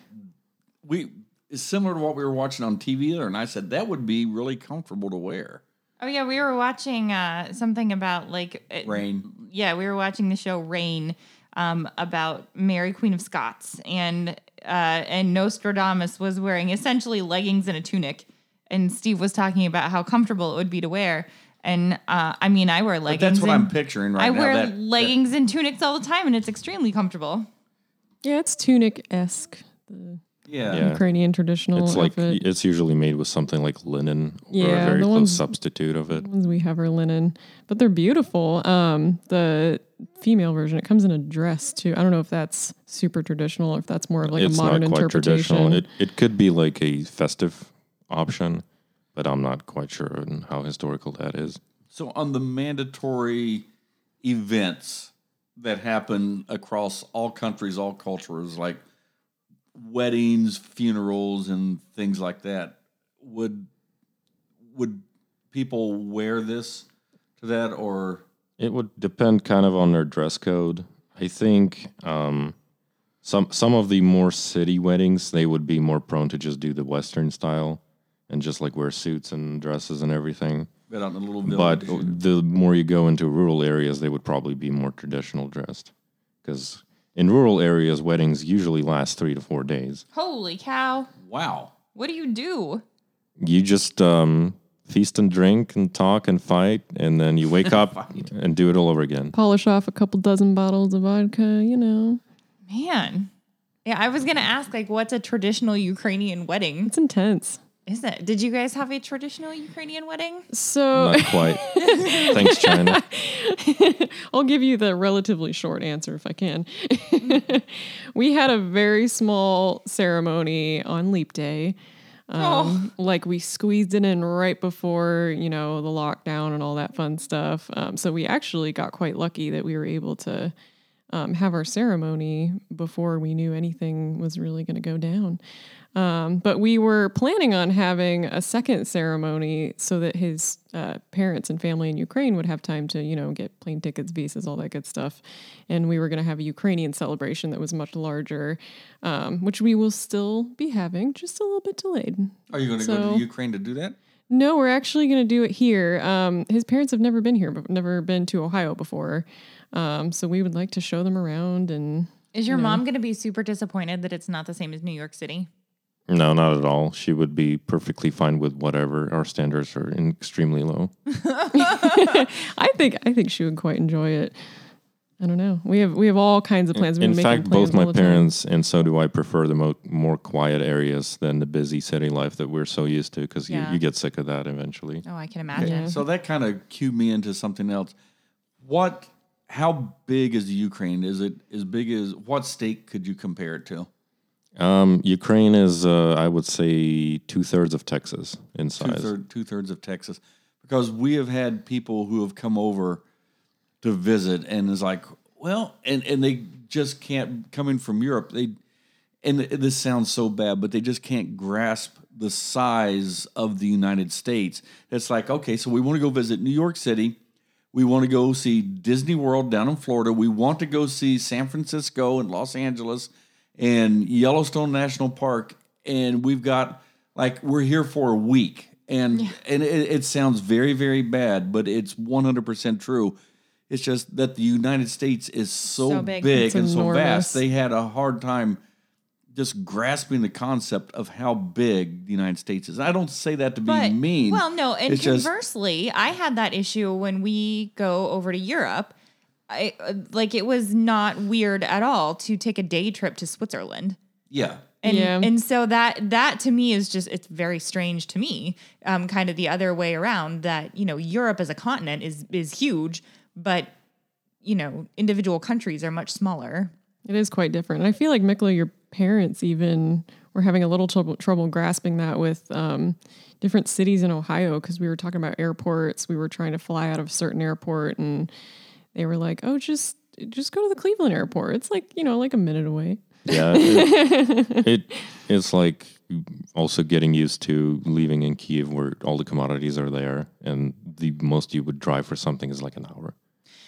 we it's similar to what we were watching on TV the and. I said that would be really comfortable to wear. Oh yeah, we were watching uh, something about like it- Reign. Yeah, we were watching the show Reign um, about Mary Queen of Scots, and uh, and Nostradamus was wearing essentially leggings and a tunic, and Steve was talking about how comfortable it would be to wear. And uh, I mean, I wear But leggings. that's what and- I'm picturing right I now. I wear that- that- leggings and tunics all the time, and it's extremely comfortable. Yeah, it's tunic esque. yeah. Yeah. Ukrainian traditional It's like outfit. it's usually made with something like linen or Yeah, a very the close ones- substitute of it. ones we have are linen, but they're beautiful. Um, the female version it comes in a dress too. I don't know if that's super traditional or if that's more of like it's a modern not quite interpretation. traditional. It it could be like a festive option, but I'm not quite sure on how historical that is. So on the mandatory events that happen across all countries, all cultures, like weddings, funerals, and things like that, would would people wear this to that or It would depend kind of on their dress code. I think um, some some of the more city weddings they would be more prone to just do the Western style and just like wear suits and dresses and everything. get out in a little But the more you go into rural areas, they would probably be more traditional dressed because in rural areas, weddings usually last three to four days. Holy cow! wow. What do you do? You just um, feast and drink and talk and fight, and then you wake up and do it all over again. Polish off a couple dozen bottles of vodka, you know. Man. Yeah, I was gonna ask like what's a traditional Ukrainian wedding? It's intense. Is it? Did you guys have a traditional Ukrainian wedding? So Not quite. Thanks, China. I'll give you the relatively short answer if I can. we had a very small ceremony on Leap Day. Um, Like we squeezed it in right before, you know, the lockdown and all that fun stuff. Um, so we actually got quite lucky that we were able to um, have our ceremony before we knew anything was really going to go down. Um, but we were planning on having a second ceremony so that his uh, parents and family in Ukraine would have time to, you know, get plane tickets, visas, all that good stuff. And we were going to have a Ukrainian celebration that was much larger, um, which we will still be having, just a little bit delayed. Are you going to go to Ukraine to do that? No, we're actually going to do it here. Um, his parents have never been here, but never been to Ohio before. Um, so we would like to show them around and Is your mom gonna be super disappointed that it's not the same as New York City? No, not at all. She would be perfectly fine with whatever. Our standards are extremely low. I think I think she would quite enjoy it. I don't know. We have we have all kinds of plans. We've In fact, plans both my all time. parents and so do I prefer the mo- more quiet areas than the busy city life that we're so used to because Yeah. you, you get sick of that eventually. Oh, I can imagine. Yeah. So that kind of cued me into something else. What? How big is the Ukraine? Is it as big as what state could you compare it to? Um, Ukraine is, uh, I would say, two thirds of Texas in size. two thirds of Texas, because we have had people who have come over to visit and is like, well, and and they just can't coming from Europe. They and this sounds so bad, but they just can't grasp the size of the United States. It's like, okay, so we want to go visit New York City. We want to go see Disney World down in Florida. We want to go see San Francisco and Los Angeles and Yellowstone National Park. And we've got like we're here for a week. And and it, it sounds very, very bad, but it's 100% true. It's just that the United States is so, So big. big and so vast. They had a hard time just grasping the concept of how big the United States is. I don't say that to be But mean. well, no, and It's just- conversely, I had that issue when we go over to Europe. I uh, like it was not weird at all to take a day trip to Switzerland. yeah. And Yeah. and so that that to me is just it's very strange to me. Um kind of the other way around that, you know, Europe as a continent is is huge, but you know, individual countries are much smaller. It is quite different. And I feel like Mikla, your parents even were having a little trouble, trouble grasping that with um, different cities in Ohio because we were talking about airports. We were trying to fly out of a certain airport, and they were like, "Oh, just just go to the Cleveland airport. It's like you know, like a minute away." Yeah, it, it it's like also getting used to living in Kiev where all the commodities are there, and the most you would drive for something is like an hour,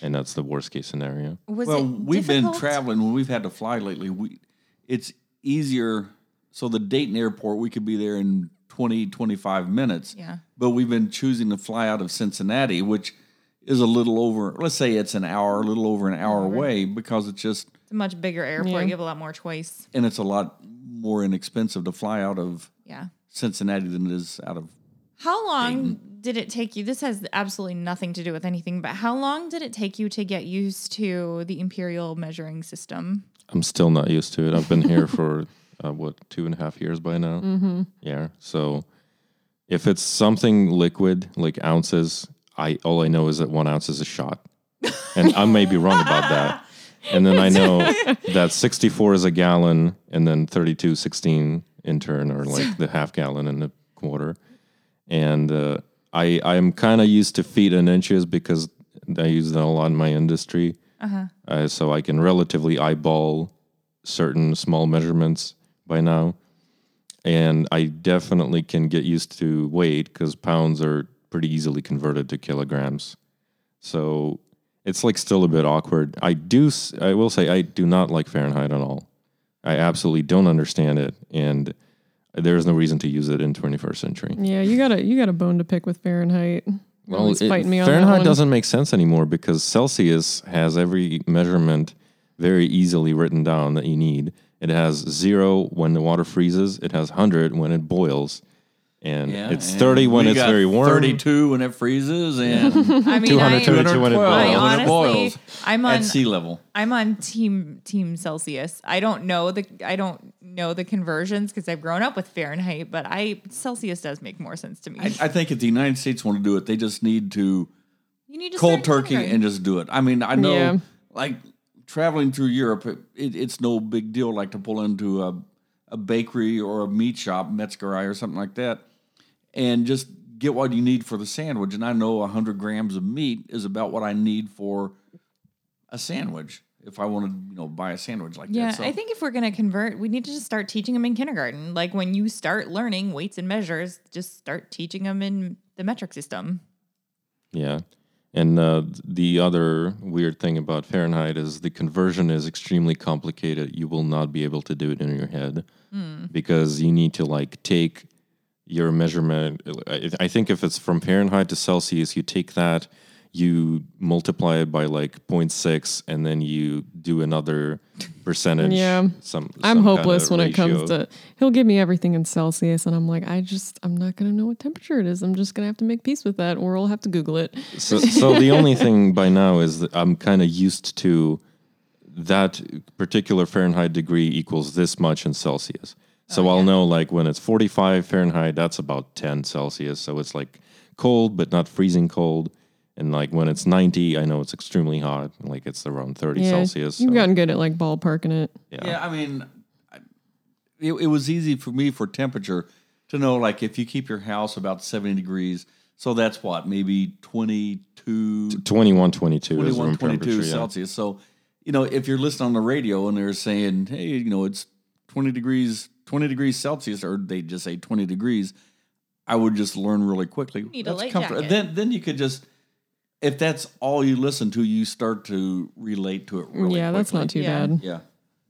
and that's the worst case scenario. Was Well, we've been traveling when we've had to fly lately. We it's easier so the Dayton airport we could be there in 20 25 minutes. Yeah. But we've been choosing to fly out of Cincinnati, which is a little over. Let's say it's an hour, a little over an hour away, because it's just It's a much bigger airport. Yeah. You have a lot more choice. and it's a lot more inexpensive to fly out of Yeah. Cincinnati than it is out of. How long did it take you? This has absolutely nothing to do with anything, but how long did it take you to get used to the imperial measuring system? I'm still not used to it. I've been here for uh, what two and a half years by now. Mm-hmm. Yeah. So if it's something liquid like ounces, I all I know is that one ounce is a shot, and I may be wrong about that. And then I know that 64 is a gallon, and then 32, 16 in turn are like the half gallon and the quarter. And uh, I I am kind of used to feet and inches because I use that a lot in my industry. Uh, so I can relatively eyeball certain small measurements by now. And I definitely can get used to weight because pounds are pretty easily converted to kilograms. So it's like still a bit awkward. I do, I will say, I do not like Fahrenheit at all. I absolutely don't understand it. And there's no reason to use it in 21st century. Yeah, you got a you got a bone to pick with Fahrenheit. Well, it- fighting me on Fahrenheit doesn't make sense anymore because Celsius has every measurement very easily written down that you need. It has zero when the water freezes. It has hundred when it boils, and it's and thirty when we it's got very warm. Thirty-two when it freezes, and I mean, 200, I, when it boils. I when it honestly, boils I'm on at sea level. I'm on team team Celsius. I don't know the I don't know the conversions because I've grown up with Fahrenheit, but I Celsius does make more sense to me. I, I think if the United States want to do it, they just need to you need to cold turkey kindergarten. and just do it. I mean, I know, Yeah. like traveling through Europe, it, it, it's no big deal. Like to pull into a, a bakery or a meat shop, Metzgerei or something like that, and just get what you need for the sandwich. And I know hundred grams of meat is about what I need for a sandwich. If I want to, you know, buy a sandwich like Yeah, that. So I think if we're going to convert, we need to just start teaching them in kindergarten. Like when you start learning weights and measures, just start teaching them in the metric system. Yeah. And uh, the other weird thing about Fahrenheit is the conversion is extremely complicated. You will not be able to do it in your head because you need to like take your measurement. I think if it's from Fahrenheit to Celsius, you take that, you multiply it by like 0.6, and then you do another percentage. Yeah. some, I'm some hopeless when it comes to. He'll give me everything in Celsius, and I'm like, I just, I'm not gonna know what temperature it is. I'm just gonna have to make peace with that, or I'll have to Google it. So, so the only thing by now is that I'm kind of used to that particular Fahrenheit degree equals this much in Celsius. So oh, I'll know like when it's 45 Fahrenheit, that's about 10 Celsius. So it's like cold, but not freezing cold. And like when it's 90, I know it's extremely hot. Like it's around 30 Yeah, Celsius. You've so- gotten good at like ballparking it. Yeah, I mean, I- it, it was easy for me for temperature to know, like, if you keep your house about 70 degrees, so that's what, maybe 22, 21, 22 is 21, room 22 temperature. Yeah. Celsius. So, you know, if you're listening on the radio and they're saying, hey, you know, it's 20 degrees, 20 degrees Celsius, or they just say 20 degrees, I would just learn really quickly. need a That's light comfort- jacket. Then, then you could just, if that's all you listen to, you start to relate to it really yeah, that's not too Yeah. bad. Yeah.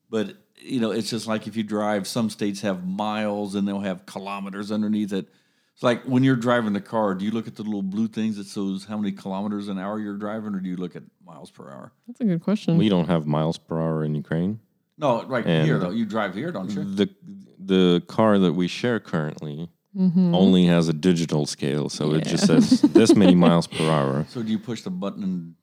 But you know, it's just like if you drive, some states have miles and they'll have kilometers underneath it. It's like when you're driving the car, do you look at the little blue things that shows how many kilometers an hour you're driving, or do you look at miles per hour? That's a good question. We don't have miles per hour in Ukraine. No, right And- here though. You drive here, don't you? The the car that we share currently Mm-hmm. only has a digital scale, so it just says this many miles per hour. So do you push the button and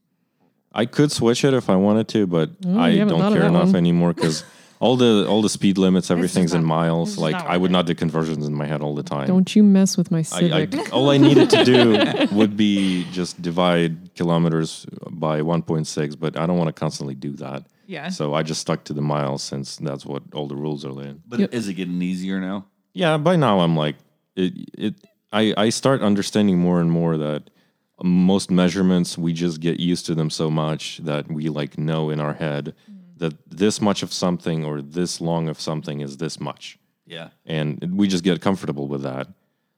I could switch it if I wanted to, but I don't care enough one. anymore because all the all the speed limits, everything's in miles. Like I would not do conversions in my head all the time. Don't you mess with my I, I, all I needed to do would be just divide kilometers by 1.6, but I don't want to constantly do that. Yeah. So I just stuck to the miles since that's what all the rules are laid. but Yep. is it getting easier now? Yeah, by now I'm like it. It. I I start understanding more and more that most measurements we just get used to them so much that we like know in our head mm-hmm. that this much of something or this long of something is this much, Yeah. and we just get comfortable with that.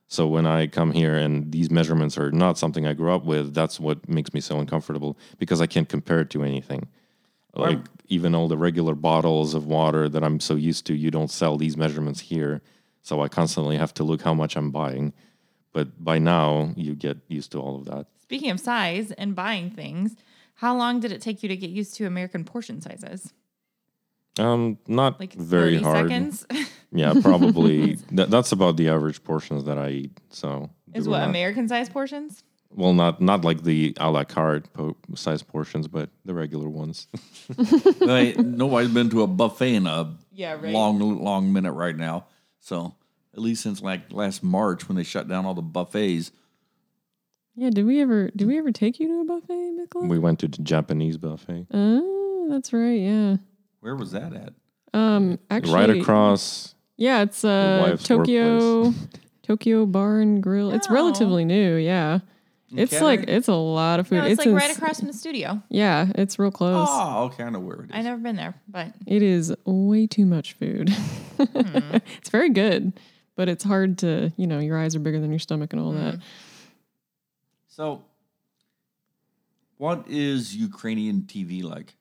So when I come here and these measurements are not something I grew up with, that's what makes me so uncomfortable because I can't compare it to anything. Like even all the regular bottles of water that I'm so used to, you don't sell these measurements here. So I constantly have to look how much I'm buying. but by now you get used to all of that. Speaking of size and buying things, how long did it take you to get used to American portion sizes? Um, not Like very hard. seconds Yeah, probably. that, that's about the average portions that I eat. So is what not- American size portions? Well, not not like the a la carte po- size portions, but the regular ones. Right, Nobody's been to a buffet in a Yeah, right. long, long minute right now. So at least since like last March when they shut down all the buffets. Yeah, did we ever did we ever take you to a buffet, Mikla? we went to the Japanese buffet Oh, that's right. Yeah. Where was that at? Um, actually, right across. Yeah, it's uh wife's Tokyo Tokyo Bar and Grill. It's Oh. relatively new. Yeah. It's like it's a lot of food. No, it's, like in right across from the studio. Yeah, it's real close. Oh, okay, I know where it is. I've never been there, but It is way too much food. it's very good, but it's hard to, you know, your eyes are bigger than your stomach and all that. So, what is Ukrainian TV like?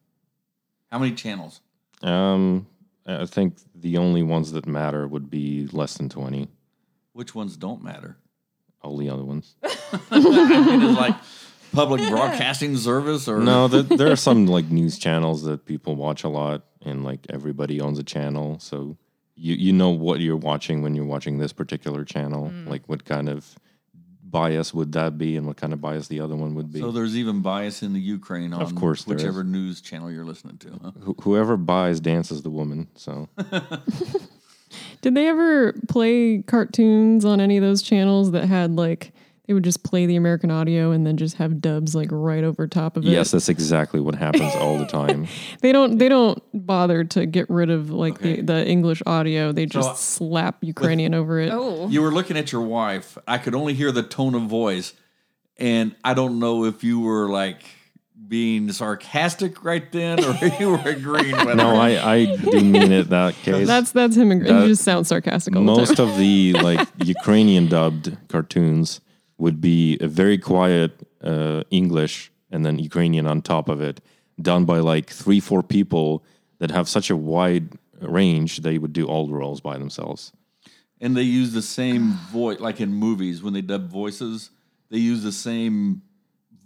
How many channels? Um, I think the only ones that matter would be less than twenty. Which ones don't matter? All the other ones. I mean, is like public broadcasting service or No, there, there are some like news channels that people watch a lot, and like everybody owns a channel, so you you know what you're watching when you're watching this particular channel. Mm. Like what kind of bias would that be, and what kind of bias the other one would be. So there's even bias in the Ukraine on course there whichever news channel you're listening to. Huh? Wh- whoever buys dances the woman. So Did they ever play cartoons on any of those channels that had like they would just play the American audio and then just have dubs like right over top of it? yes, that's exactly what happens all the time. They don't they don't bother to get rid of like Okay. the, the English audio. They just uh, slap Ukrainian over it. oh, You were looking at your wife. I could only hear the tone of voice, and I don't know if you were like being sarcastic right then or you were agreeing with No, her. I I do mean it that case. That's that's him. And That- he just sounds sarcastic all the most time. of the like Ukrainian dubbed cartoons would be a very quiet uh, English and then Ukrainian on top of it, done by like three four people that have such a wide range. They would do all the roles by themselves. and they use the same voice, like in movies when they dub voices, they use the same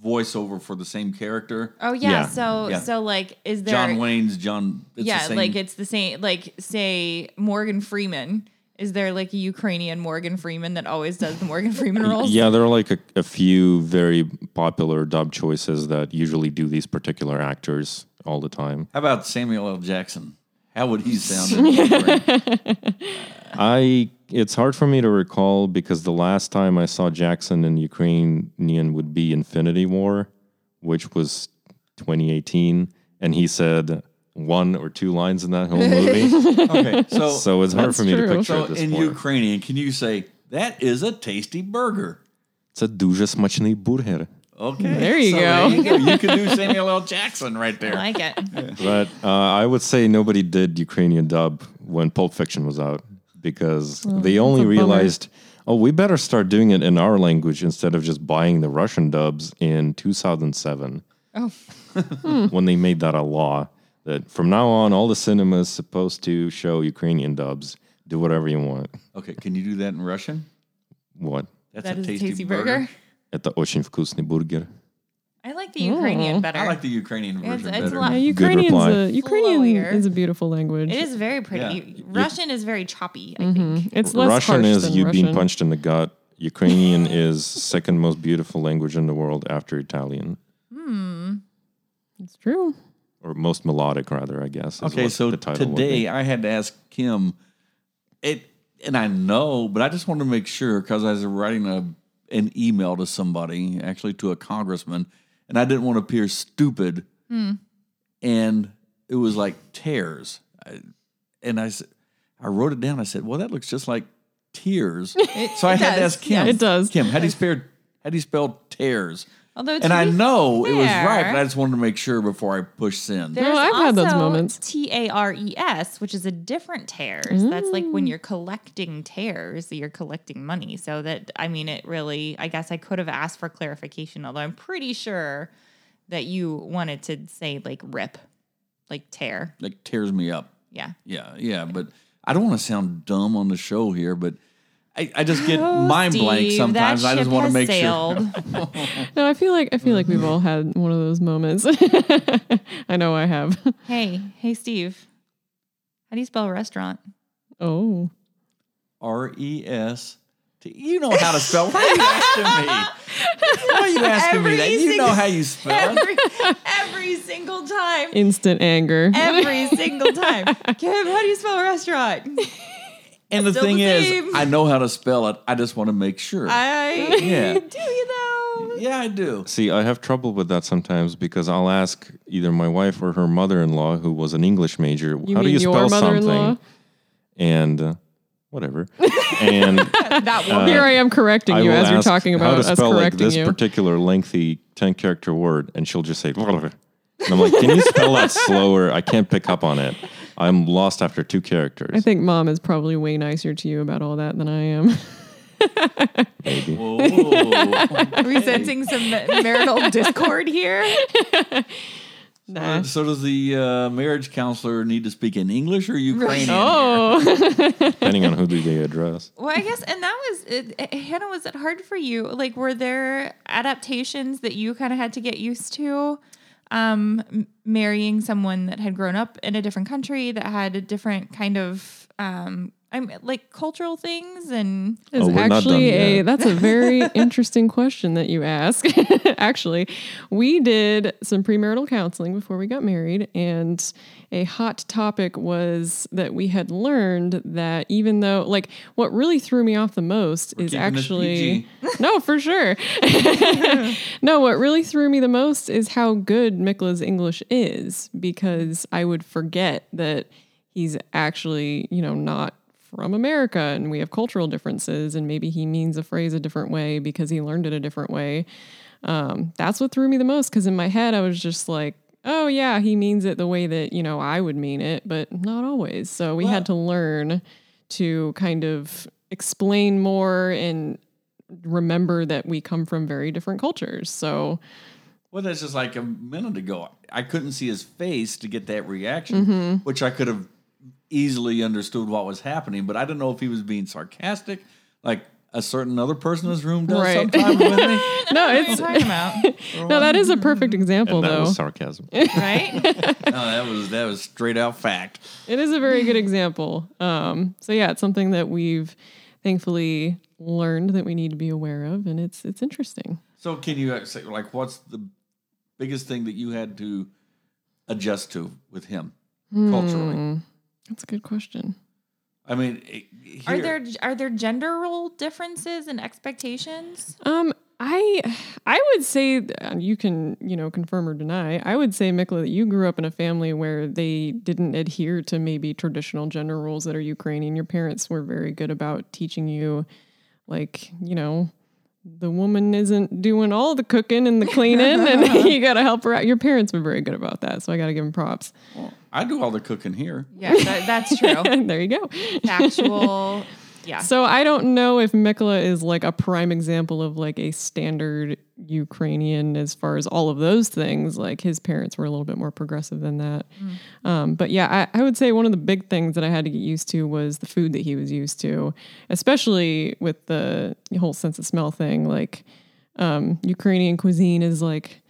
voiceover for the same character. oh yeah. Yeah. So Yeah. so like, is there? John Wayne's John. It's yeah, the same, like it's the same. Like say Morgan Freeman. Is there like a Ukrainian Morgan Freeman that always does the Morgan Freeman roles? Yeah, there are like a, a few very popular dub choices that usually do these particular actors all the time. How about Samuel L. Jackson? How would he sound? in Ukraine? I it's hard for me to recall because the last time I saw Jackson in Ukrainian would be Infinity War, which was 2018, and he said one or two lines in that whole movie. okay, so so it's hard That's for me true. to picture so at this in point. Ukrainian, can you say that is a tasty burger? Це дуже смачний бургер. Okay, There you so go. There you, go. you can do Samuel L. Jackson right I there. like it. But uh, I would say nobody did Ukrainian dub when Pulp Fiction was out because they only a bummer. realized, oh, we better start doing it in our language instead of just buying the Russian dubs in 2007 Oh, when they made that a law that from now on all the cinemas supposed to show Ukrainian dubs. Do whatever you want. Okay, can you do that in Russian? What? That's that a is a tasty, tasty burger. burger. Это очень вкусный бургер. I like the Ukrainian better. I like the Ukrainian version it's a better. lot- Yeah, Ukrainian's a Ukrainian Flowier. is a beautiful language. It is very pretty. Yeah. Russian is very choppy. I think. It's less Russian harsh is than you being punched in the gut. Ukrainian is second most beautiful language in the world after Italian. Hmm, it's true. or most melodic rather i guess Okay, so the title today. I had to ask Kim it, and I know, but I just wanted to make sure because I was writing a an email to somebody, actually to a congressman, and I didn't want to appear stupid, hmm. and it was like tears, I, and I said, I wrote it down. I said, well, that looks just like tears. so I it had to ask Kim. yeah. It does. Kim, how do you spell how do you spell tears? Although, And I be know it was right, but I just wanted to make sure before I push send. There's I've had those also moments. T A R E S, which is a different tears. That's like when mm. you're collecting tears, you're collecting money. So that I mean, it really. I guess I could have asked for clarification, although I'm pretty sure that you wanted to say like rip, like tear. like tears me up. Yeah. Yeah, yeah, but I don't want to sound dumb on the show here, but I, I just get oh, mind blank Oh, sometimes. I just want to has make sure. No, I feel like I feel like we've all had one of those moments. I know I have. hey, hey, Steve. How do you spell restaurant? Oh. R E S. T. You know how to spell. Why are you asking me? Why are you asking me that? You know how you spell. Every, every single time. Instant anger. Every single time. Kim, how do you spell restaurant? And the thing the is. I know how to spell it. I just want to make sure. I Yeah. do you though? yeah, I do. See, I have trouble with that sometimes because I'll ask either my wife or her mother-in-law, who was an English major, You how do you spell something? And uh, whatever. and That one. Here I am correcting I you as you're ask talking how about to us spell like this you. particular lengthy ten-character word, and she'll just say. And I'm like, can you spell that slower? I can't pick up on it. I'm lost after two characters. I think mom is probably way nicer to you about all that than I am. maybe. Whoa. Are sensing some marital discord here? nah. so does the uh, marriage counselor need to speak in English or Ukrainian? Oh, Depending on who do they address. Well, I guess, and that was it, it- Hannah. Was it hard for you? Like, were there adaptations that you kind of had to get used to? Um, marrying someone that had grown up in a different country that had a different kind of um, I'm like cultural things and is Oh, actually a that's a very interesting question that you ask. actually, we did some premarital counseling before we got married, and a hot topic was that we had learned that even though, like, what really threw me off the most is keeping this actually no, for sure. no, what really threw me the most is how good Mikla's English is because I would forget that he's actually, you know, not from America and we have cultural differences and maybe he means a phrase a different way because he learned it a different way. Um, that's what threw me the most because in my head I was just like, oh yeah, he means it the way that, you know, I would mean it, but not always. So we had to learn to kind of explain more and remember that we come from very different cultures. So Well, that's just like a minute ago. I couldn't see his face to get that reaction, Mm-hmm. which I could have easily understood what was happening, but I didn't know if he was being sarcastic, like a certain other person in this room does Right. sometimes with me. no, it's are you talking about, no, that is a perfect example And that though. was sarcasm. right? No, that was that was straight out fact. It is a very good example. Um, so yeah, it's something that we've thankfully learned that we need to be aware of, and it's it's interesting. So, can you say like what's the biggest thing that you had to adjust to with him culturally? That's a good question. I mean, it- Are there are there gender role differences and expectations? Um, I I would say you can you know confirm or deny. I would say Mikla that you grew up in a family where they didn't adhere to maybe traditional gender roles that are Ukrainian. Your parents were very good about teaching you, like you know. The woman isn't doing all the cooking and the cleaning, and you got to help her out. Your parents were very good about that, so I got to give them props. Well, I do all the cooking here. Yeah, that, that's true. there you go. Factual. Yeah. So I don't know if Mikla is like a prime example of like a standard Ukrainian as far as all of those things. Like his parents were a little bit more progressive than that. Um, but yeah, I, I would say one of the big things that I had to get used to was the food that he was used to, especially with the whole sense of smell thing. Like um, Ukrainian cuisine is like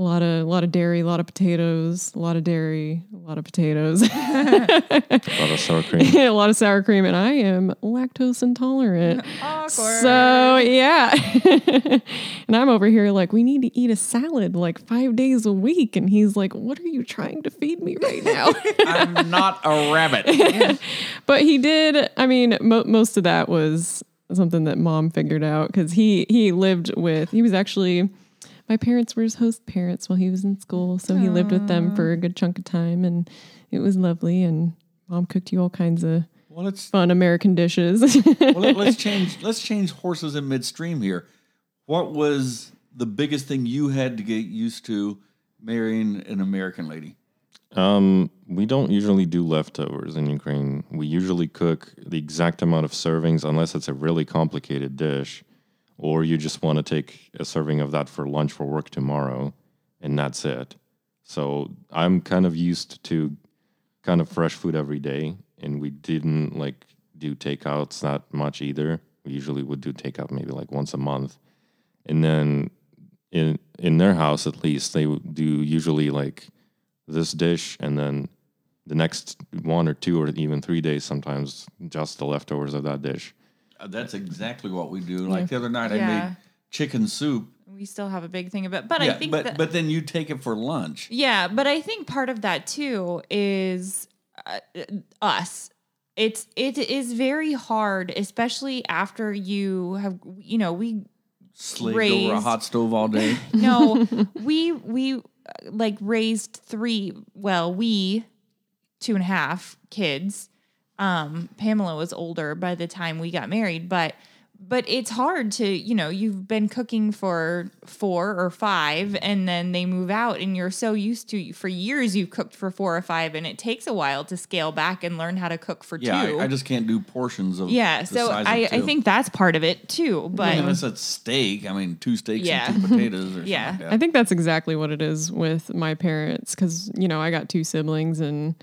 a lot of a lot of dairy, a lot of potatoes, a lot of dairy, a lot of potatoes. A lot of sour cream. a lot of sour cream, and I am lactose intolerant. Awkward. So yeah, and I'm over here like we need to eat a salad like five days a week, and he's like, "What are you trying to feed me right now?" I'm not a rabbit. but he did. I mean, mo- most of that was something that mom figured out because he he lived with. He was actually. My parents were his host parents while he was in school, so he lived with them for a good chunk of time, and it was lovely. And mom cooked you all kinds of Well, let's fun American dishes. well, let, us change. Let's change horses in midstream here. What was the biggest thing you had to get used to marrying an American lady? Um, we don't usually do leftovers in Ukraine. We usually cook the exact amount of servings unless it's a really complicated dish, or you just want to take a serving of that for lunch for work tomorrow, and that's it. So I'm kind of used to kind of fresh food every day, and we didn't like do takeouts that much either. We usually would do takeout maybe like once a month, and then in in their house at least they do usually like this dish and then the next one or two or even three days sometimes just the leftovers of that dish. Uh, That's exactly what we do. Like the other night, I Yeah. made chicken soup. We still have a big thing about, but I think but that, but then you take it for lunch. Yeah, but I think part of that too is uh, us. It's it is very hard, especially after you have you know we Slaved over a Raised. hot stove all day. no we we uh, like raised three well we two and a half kids. Um, Pamela was older by the time we got married, but but it's hard to you know you've been cooking for four or five and then they move out and you're so used to for years you've cooked for four or five and it takes a while to scale back and learn how to cook for Yeah, two I, I just can't do portions of. yeah the so size of I, I think that's part of it too but unless it's steak. I mean, two steaks Yeah. and two potatoes or Yeah. something. I think that's exactly what it is with my parents because, you know, I got two siblings and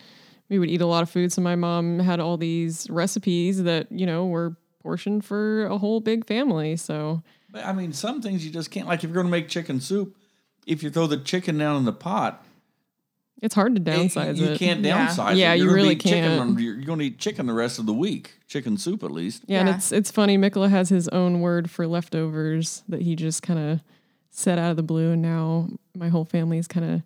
we would eat a lot of food. So my mom had all these recipes that, you know, were portioned for a whole big family. So. But I mean, some things you just can't. Like if you're going to make chicken soup, if you throw the chicken down in the pot, it's hard to it- downsize you it. can't Yeah. downsize. Yeah, it. you You're gonna really can't. on- You're going to eat chicken the rest of the week. Chicken soup, at least. Yeah, and it's it's funny. Mikola has his own word for leftovers that he just kind of said out of the blue, and now my whole family is kind of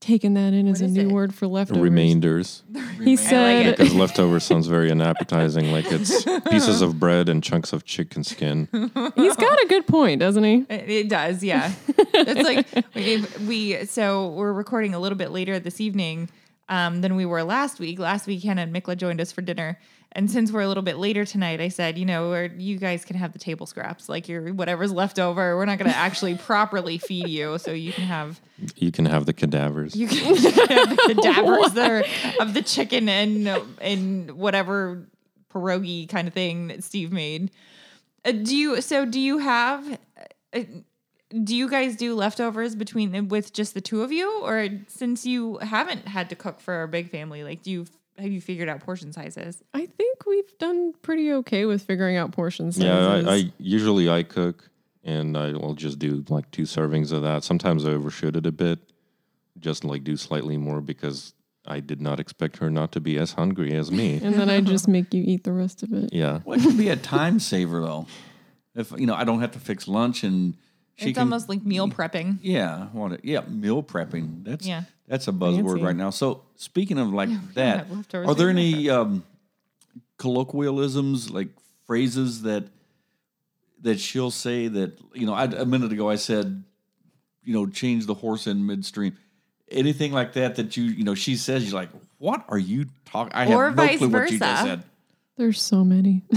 taken that in as a new it? word for leftovers. Remainders. He said, Because leftover sounds very unappetizing, like it's pieces of bread and chunks of chicken skin. he's got a good point, doesn't he? It, it does, yeah. it's like we we so we're recording a little bit later this evening um, than we were last week. Last week, Hannah and Mikla joined us for dinner, and since we're a little bit later tonight, I said, you know, we're, you guys can have the table scraps, like your whatever's left over. We're not going to actually properly feed you, so you can have You can have the cadavers. you can, you can have the cadavers that are of the chicken and and whatever pierogi kind of thing that Steve made. Uh, do you? So do you have? Uh, do you guys do leftovers between with just the two of you, or since you haven't had to cook for a big family, like do you have you figured out portion sizes? I think we've done pretty okay with figuring out portion sizes. Yeah, I, I usually I cook and I will just do like two servings of that. Sometimes I overshoot it a bit, just like do slightly more because I did not expect her not to be as hungry as me. and then I just make you eat the rest of it. Yeah. Well, it can be a time saver though. If you know, I don't have to fix lunch, and she it's can. almost like meal prepping. yeah, what? it- Yeah, meal prepping. That's Yeah. That's a buzzword Fancy. right now. So speaking of like that, have leftovers. are there any um, colloquialisms like phrases that that she'll say that you know? I, a minute ago I said, you know, change the horse in midstream. Anything like that that you you know she says you're like, what are you talking? I Or have no vice clue what you just said. There's so many.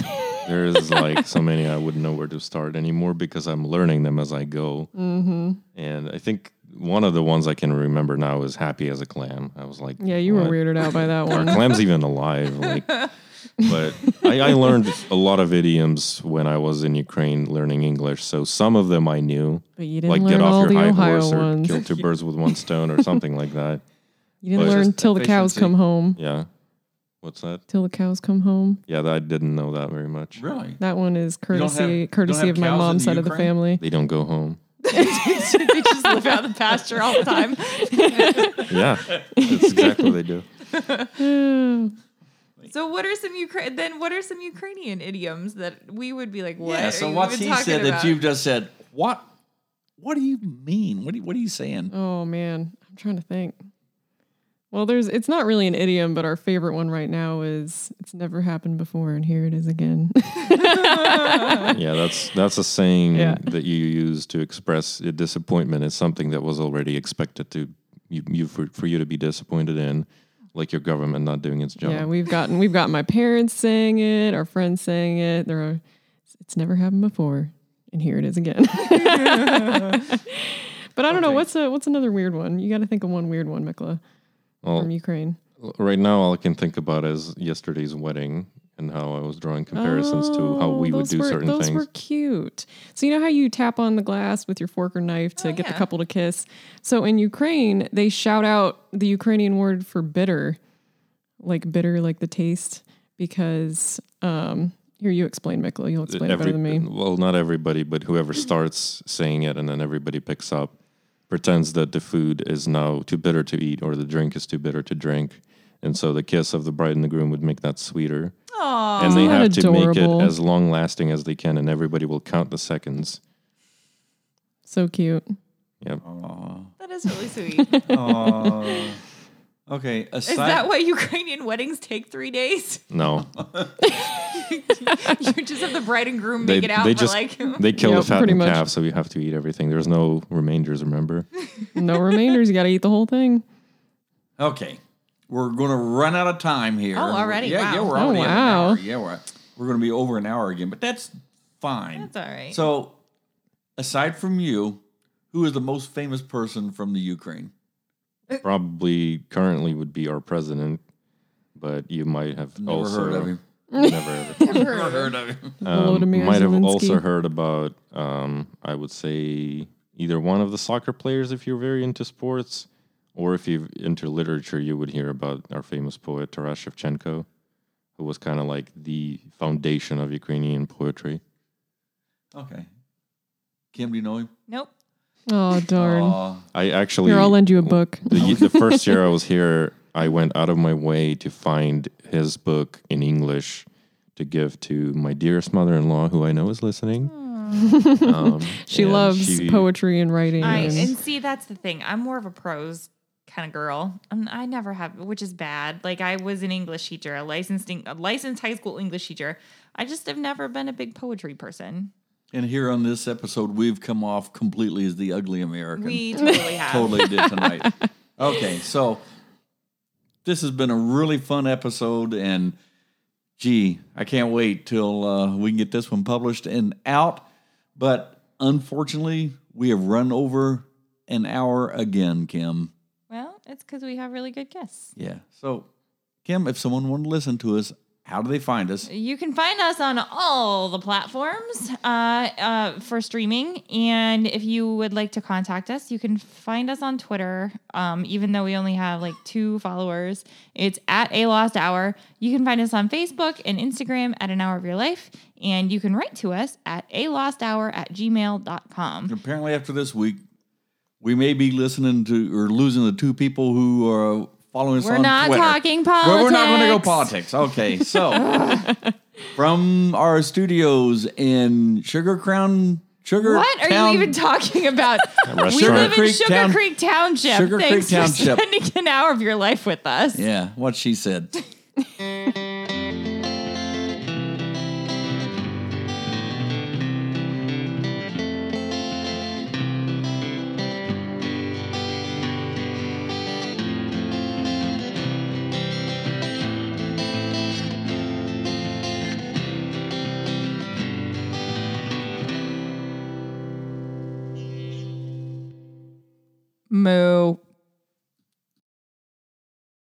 There's like so many I wouldn't know where to start anymore because I'm learning them as I go. Mm-hmm. And I think one of the ones I can remember now is happy as a clam. I was like, yeah, you were weirded out by that Are one. clams even alive? Like, but I, I learned a lot of idioms when I was in Ukraine learning English. So some of them I knew, But you didn't like learn get off your high Ohio horse or kill two birds with one stone or something like that. You didn't But- learn till the cows come home. Yeah. What's that? Till the cows come home. Yeah, that, I didn't know that very much. Really? That one is don't have- courtesy you don't courtesy have of my cows in mom's the side of the Ukraine? family. They don't go home. they just live out in the pasture all the time. Yeah, that's exactly what they do. So what are some Ukra- then what are some Ukrainian idioms that we would be like, what? Yeah. are So you what's even he talking said that you've just said? What? What do you mean? What do you, What are you saying? Oh man, I'm trying to think. Well, there's it's not really an idiom, but our favorite one right now is it's never happened before and here it is again. Yeah, that's that's a saying Yeah. that you use to express a disappointment. It's something that was already expected to you, you for, for you to be disappointed in, like your government not doing its job. yeah, we've gotten we've got my parents saying it, our friends saying it. There are it's never happened before and here it is again. but I don't know what's a what's another weird one. You got to think of one weird one, Mikla, well, from Ukraine. right now, all I can think about is yesterday's wedding and how I was drawing comparisons to how Oh, we would do were, certain those things. were cute. So you know how you tap on the glass with your fork or knife to Oh, get the couple to kiss. So in Ukraine, they shout out the Ukrainian word for bitter, like bitter, like the taste, because um, Here, you explain, Mikla. You'll explain it better than me. Well, not everybody, but whoever starts saying it and then everybody picks up, pretends that the food is now too bitter to eat or the drink is too bitter to drink. And so the kiss of the bride and the groom would make that sweeter. Aw. and they have to make it as long lasting as they can, and everybody will count the seconds. So cute. Yep. That is really sweet. Aw. Okay. is that why Ukrainian weddings take three days? No, you just have the bride and groom they, make it out they for just like they kill Yep, the fattened pretty much. calf, so you have to eat everything. There's no remainders. Remember? No remainders. You got to eat the whole thing. Okay. We're going to run out of time here. Oh, already? Yeah, yeah, we're Oh, already at an wow. hour. Yeah, we're, we're going to be over an hour again, but that's fine. That's all right. So, aside from you, who is the most famous person from the Ukraine? Probably currently would be our president, but you might have Never also heard of him. Never heard of him. Never heard of him. Um, Volodymyr might have also heard about, um, I would say, either one of the soccer players if you're very into sports, or if you're into literature, you would hear about our famous poet Taras Shevchenko, who was kind of like the foundation of Ukrainian poetry. Okay. Kim, do you know him? nope. Oh, darn. Aw. I actually Here, I'll lend you a book. the, the first year I was here, I went out of my way to find his book in English to give to my dearest mother-in-law, who I know is listening. Um, She and loves she- poetry and writing. I and- and see that's the thing. I'm more of a prose kind of girl. And I never have, which is bad. Like I was an English teacher, a licensed Eng- a licensed high school English teacher. I just have never been a big poetry person. And here on this episode, we've come off completely as the ugly American. We totally have. totally did tonight. Okay, so this has been a really fun episode, and gee, I can't wait till uh, we can get this one published and out. But unfortunately, we have run over an hour again, Kim. Well, it's because we have really good guests. Yeah. So, Kim, if someone wanted to listen to us, how do they find us? You can find us on all the platforms uh, uh, for streaming. And if you would like to contact us, you can find us on Twitter. Um, even though we only have like two followers, it's at A Lost Hour. You can find us on Facebook and Instagram at An Hour of Your Life. And you can write to us at a lost hour at gmail.com. Apparently, after this week, we may be listening to or losing the two people who are following us We're on not Twitter. talking Well, we're not going to go politics. politics. Okay, so from our studios in Sugar Crown, Sugar What are Town- you even talking about? we live in Creek Sugar Town- Creek Township. Sugar Creek Thanks Township. for spending an hour of your life with us. Yeah, what she said. Moo.